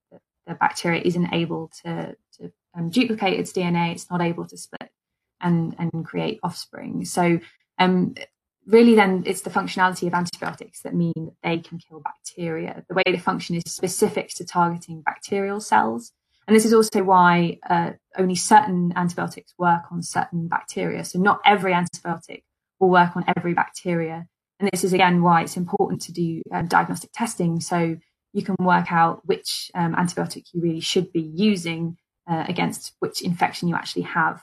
the bacteria isn't able to, to um, duplicate its DNA, it's not able to split and, and create offspring. So, um, really, then it's the functionality of antibiotics that mean that they can kill bacteria. The way they function is specific to targeting bacterial cells. And this is also why uh, only certain antibiotics work on certain bacteria. So, not every antibiotic will work on every bacteria. And this is again why it's important to do um, diagnostic testing. So, you can work out which um, antibiotic you really should be using uh, against which infection you actually have.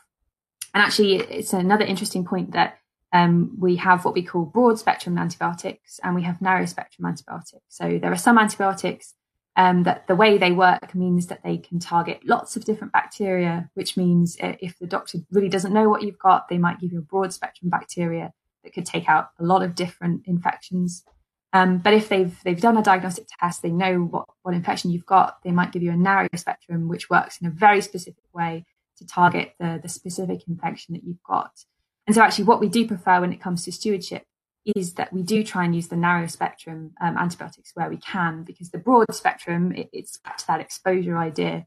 And actually, it's another interesting point that um, we have what we call broad spectrum antibiotics and we have narrow spectrum antibiotics. So there are some antibiotics um, that the way they work means that they can target lots of different bacteria, which means uh, if the doctor really doesn't know what you've got, they might give you a broad spectrum bacteria that could take out a lot of different infections. Um, but if they've they've done a diagnostic test, they know what, what infection you've got, they might give you a narrow spectrum, which works in a very specific way to target the, the specific infection that you've got. And so actually what we do prefer when it comes to stewardship is that we do try and use the narrow spectrum um, antibiotics where we can, because the broad spectrum, it, it's back to that exposure idea.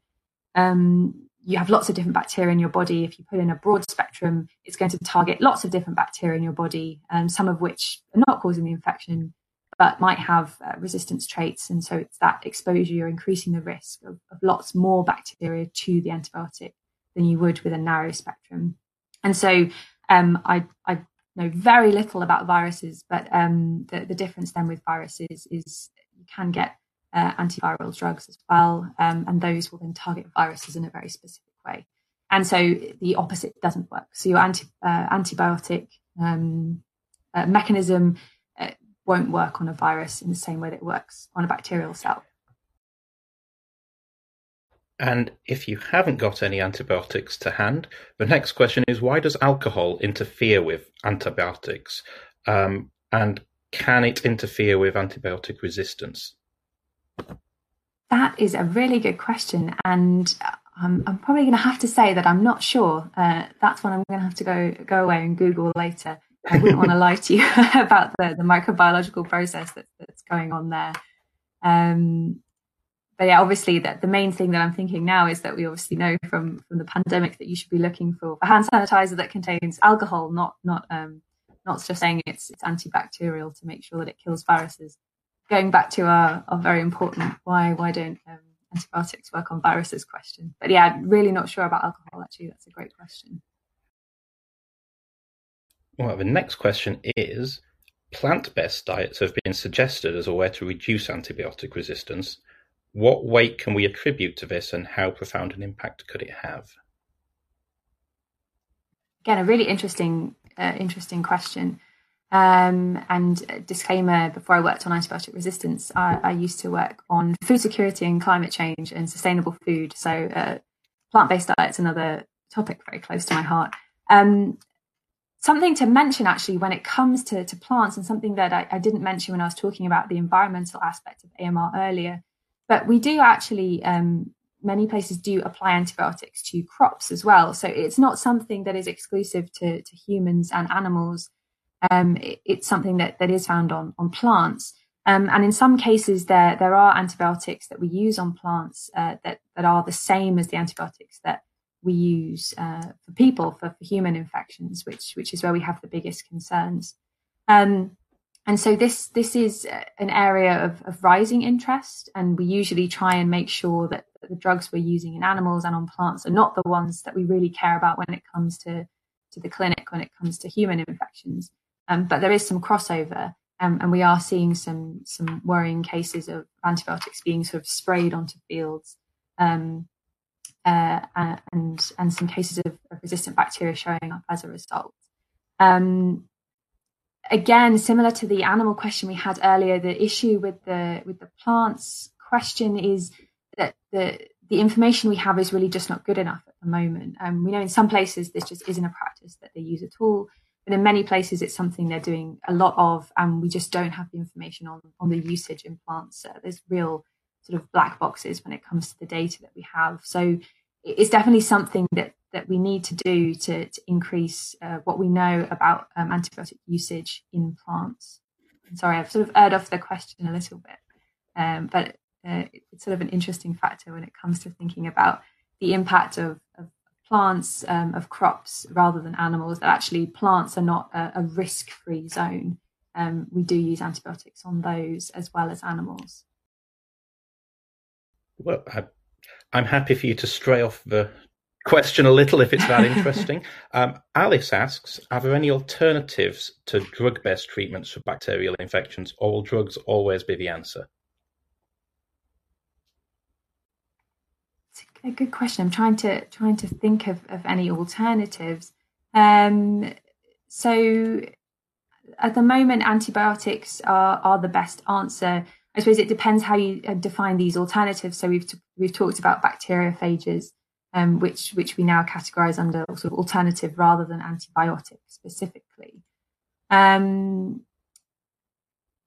Um, you have lots of different bacteria in your body. If you put in a broad spectrum, it's going to target lots of different bacteria in your body, um, some of which are not causing the infection, but might have uh, resistance traits. And so it's that exposure, you're increasing the risk of, of, lots more bacteria to the antibiotic than you would with a narrow spectrum. And so um, I, I, know very little about viruses, but um, the, the, difference then with viruses is you can get uh, antiviral drugs as well, um, and those will then target viruses in a very specific way. And so the opposite doesn't work. So your anti, uh, antibiotic um, uh, mechanism won't work on a virus in the same way that it works on a bacterial cell. And if you haven't got any antibiotics to hand, the next question is why does alcohol interfere with antibiotics? Um, and can it interfere with antibiotic resistance? That is a really good question. And I'm, I'm probably going to have to say that I'm not sure. Uh, that's one I'm going to have to go, go away and Google later. I wouldn't want to lie to you about the, the microbiological process that, that's going on there. Um, but yeah, obviously that the main thing that I'm thinking now is that we obviously know from from the pandemic that you should be looking for, a hand sanitizer that contains alcohol, not not um, not just saying it's it's antibacterial to make sure that it kills viruses. Going back to our, our very important why why don't um, antibiotics work on viruses question. But yeah, really not sure about alcohol. Actually, that's a great question. Well, the next question is: Plant-based diets have been suggested as a way to reduce antibiotic resistance what weight can we attribute to this and how profound an impact could it have? Again, a really interesting, uh, interesting question. Um, and disclaimer before I worked on antibiotic resistance, I, I, used to work on food security and climate change and sustainable food. So, uh, plant based diet's another topic very close to my heart. Um, something to mention actually when it comes to, to plants, and something that I, I, didn't mention when I was talking about the environmental aspect of AMR earlier, but we do actually, um, many places do apply antibiotics to crops as well. So it's not something that is exclusive to, to humans and animals. Um, it, it's something that, that is found on, on plants. Um, and in some cases, there, there are antibiotics that we use on plants uh, that, that are the same as the antibiotics that we use uh, for people, for, for human infections, which, which is where we have the biggest concerns. Um, and so this this is an area of, of rising interest, and we usually try and make sure that the drugs we're using in animals and on plants are not the ones that we really care about when it comes to to the clinic, when it comes to human infections. Um, but there is some crossover, um, and we are seeing some some worrying cases of antibiotics being sort of sprayed onto fields, um, uh, and and some cases of, of, resistant bacteria showing up as a result. Um, again, similar to the animal question we had earlier, the issue with the with the plants question is that the the information we have is really just not good enough at the moment. Um, we know in some places this just isn't a practice that they use at all, but in many places it's something they're doing a lot of, and we just don't have the information on on the usage in plants. So there's real sort of black boxes when it comes to the data that we have. So it's definitely something that that we need to do to, to increase uh, what we know about um, antibiotic usage in plants. Sorry, I've sort of erred off the question a little bit, um, but uh, it's sort of an interesting factor when it comes to thinking about the impact of, of plants, um, of crops, rather than animals. That actually plants are not a, a risk-free zone. Um, we do use antibiotics on those as well as animals. Well, I, I'm happy for you to stray off the question a little if it's that interesting. Um, Alice asks Are there any alternatives to drug based treatments for bacterial infections, or will drugs always be the answer? It's a good question. I'm trying to trying to think of, of any alternatives. Um, so at the moment, antibiotics are, are the best answer. I suppose it depends how you uh, define these alternatives. So we've we've talked about bacteriophages um, which which we now categorize under sort of alternative rather than antibiotic specifically. Um,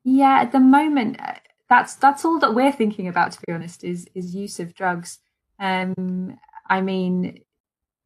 yeah, at the moment, uh, that's that's all that we're thinking about. To be honest, is is use of drugs. Um, I mean,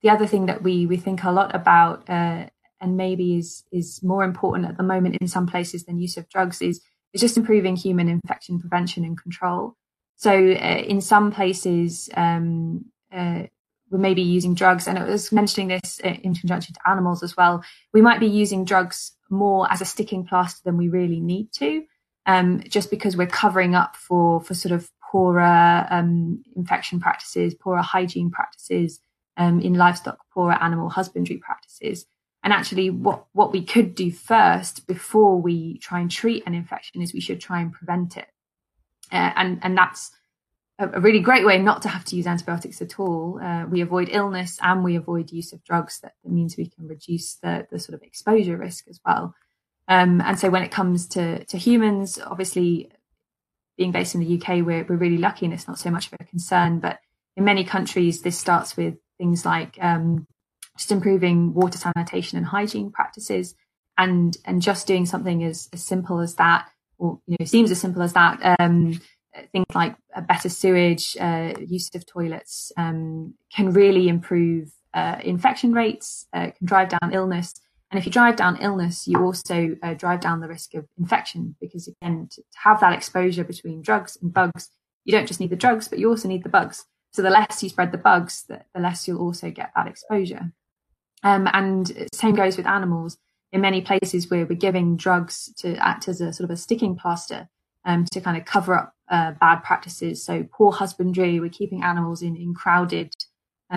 the other thing that we we think a lot about, uh, and maybe is is more important at the moment in some places than use of drugs, is is just improving human infection prevention and control. So, uh, in some places, um, uh, we may be using drugs, and I was mentioning this in conjunction to animals as well. We might be using drugs more as a sticking plaster than we really need to, um, just because we're covering up for for sort of poorer um, infection practices, poorer hygiene practices um, in livestock, poorer animal husbandry practices. And actually, what what we could do first before we try and treat an infection is we should try and prevent it, uh, and and that's a really great way not to have to use antibiotics at all. Uh, we avoid illness and we avoid use of drugs. That, means we can reduce the, the sort of exposure risk as well. Um, and so when it comes to, to humans, obviously being based in the UK, we're, we're really lucky and it's not so much of a concern. But in many countries, this starts with things like um, just improving water sanitation and hygiene practices, and and just doing something as, as simple as that, or you know, seems as simple as that. Um, things like a better sewage, uh, use of toilets um, can really improve uh, infection rates, uh, can drive down illness. And if you drive down illness, you also uh, drive down the risk of infection because, again, to, to, have that exposure between drugs and bugs, you don't just need the drugs, but you also need the bugs. So the less you spread the bugs, the, the less you'll also get that exposure. Um, and same goes with animals. In many places where we're giving drugs to act as a sort of a sticking plaster um, to kind of cover up uh, bad practices. So poor husbandry, we're keeping animals in, in crowded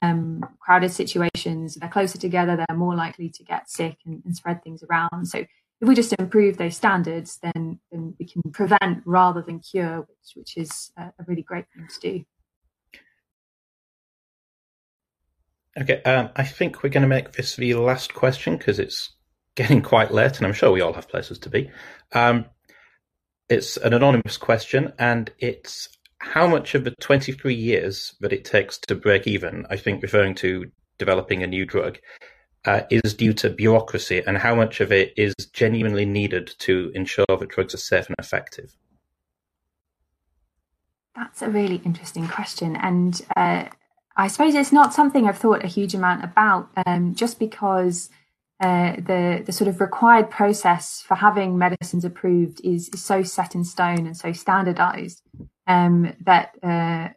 um, crowded situations. They're closer together, they're more likely to get sick and, and, spread things around. So if we just improve those standards, then, then we can prevent rather than cure, which, which is a, a really great thing to do. Okay, um, I think we're going to make this the last question because it's getting quite late, and I'm sure we all have places to be. Um, it's an anonymous question, and it's how much of the 23 years that it takes to break even, I think referring to developing a new drug, uh, is due to bureaucracy, and how much of it is genuinely needed to ensure that drugs are safe and effective? That's a really interesting question. And uh, I suppose it's not something I've thought a huge amount about, um, just because uh, the the sort of required process for having medicines approved is, is so set in stone and so standardized um, that uh,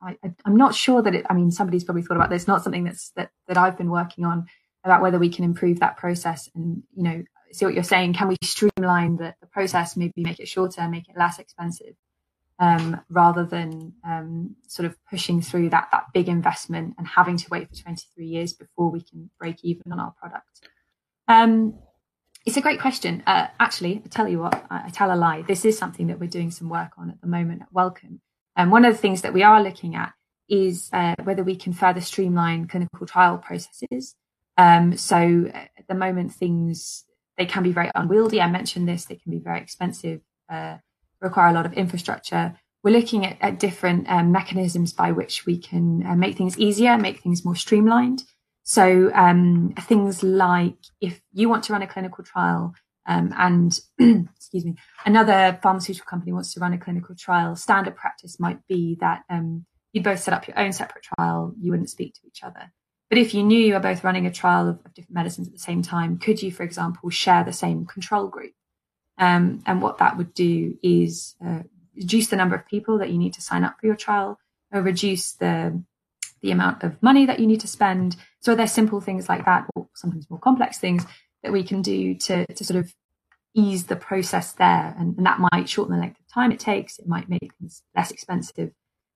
I, am not sure that it. I mean, somebody's probably thought about this. Not something that's that that I've been working on about whether we can improve that process and you know see what you're saying. Can we streamline the, the process, maybe make it shorter, make it less expensive? Um, rather than um, sort of pushing through that that big investment and having to wait for 23 years before we can break even on our product. Um, it's a great question. Uh, actually, I tell you what, I, I, tell a lie. This is something that we're doing some work on at the moment at Wellcome. And one of the things that we are looking at is uh, whether we can further streamline clinical trial processes. Um, so uh, at the moment, things they can be very unwieldy. I mentioned this; they can be very expensive. Uh, require a lot of infrastructure. We're looking at, at different um, mechanisms by which we can uh, make things easier, make things more streamlined. So um, things like if you want to run a clinical trial um, and excuse me, another pharmaceutical company wants to run a clinical trial, standard practice might be that um, you'd both set up your own separate trial. You wouldn't speak to each other. But if you knew you were both running a trial of, of different medicines at the same time, could you, for example, share the same control group? Um, and what that would do is uh, reduce the number of people that you need to sign up for your trial, or reduce the the amount of money that you need to spend. So there's simple things like that, or sometimes more complex things that we can do to to sort of ease the process there, and, and that might shorten the length of time it takes. It might make things less expensive.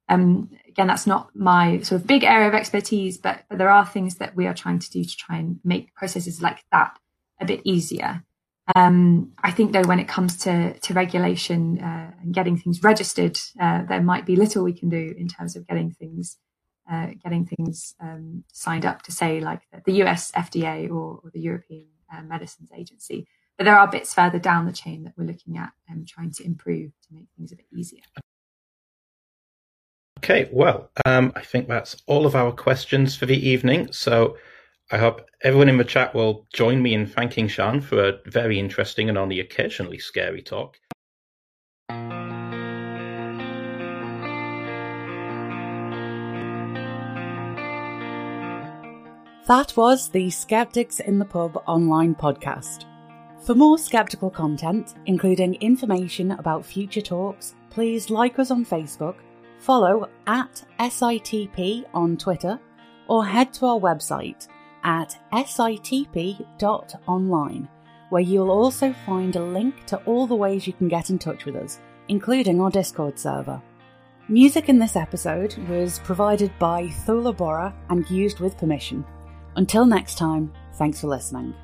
Um, again, that's not my sort of big area of expertise, but, but there are things that we are trying to do to try and make processes like that a bit easier. Um, I think though, when it comes to to regulation uh, and getting things registered, uh, there might be little we can do in terms of getting things uh, getting things um, signed up to say like the US FDA or, or the European uh, Medicines Agency. But there are bits further down the chain that we're looking at and trying to improve to make things a bit easier. Okay, well, um, I think that's all of our questions for the evening. So I hope everyone in the chat will join me in thanking Sian for a very interesting and only occasionally scary talk. That was the Skeptics in the Pub online podcast. For more skeptical content, including information about future talks, please like us on Facebook, follow at SITP on Twitter, or head to our website at sitp.online, where you'll also find a link to all the ways you can get in touch with us, including our Discord server. Music in this episode was provided by Thula Borah and used with permission. Until next time, thanks for listening.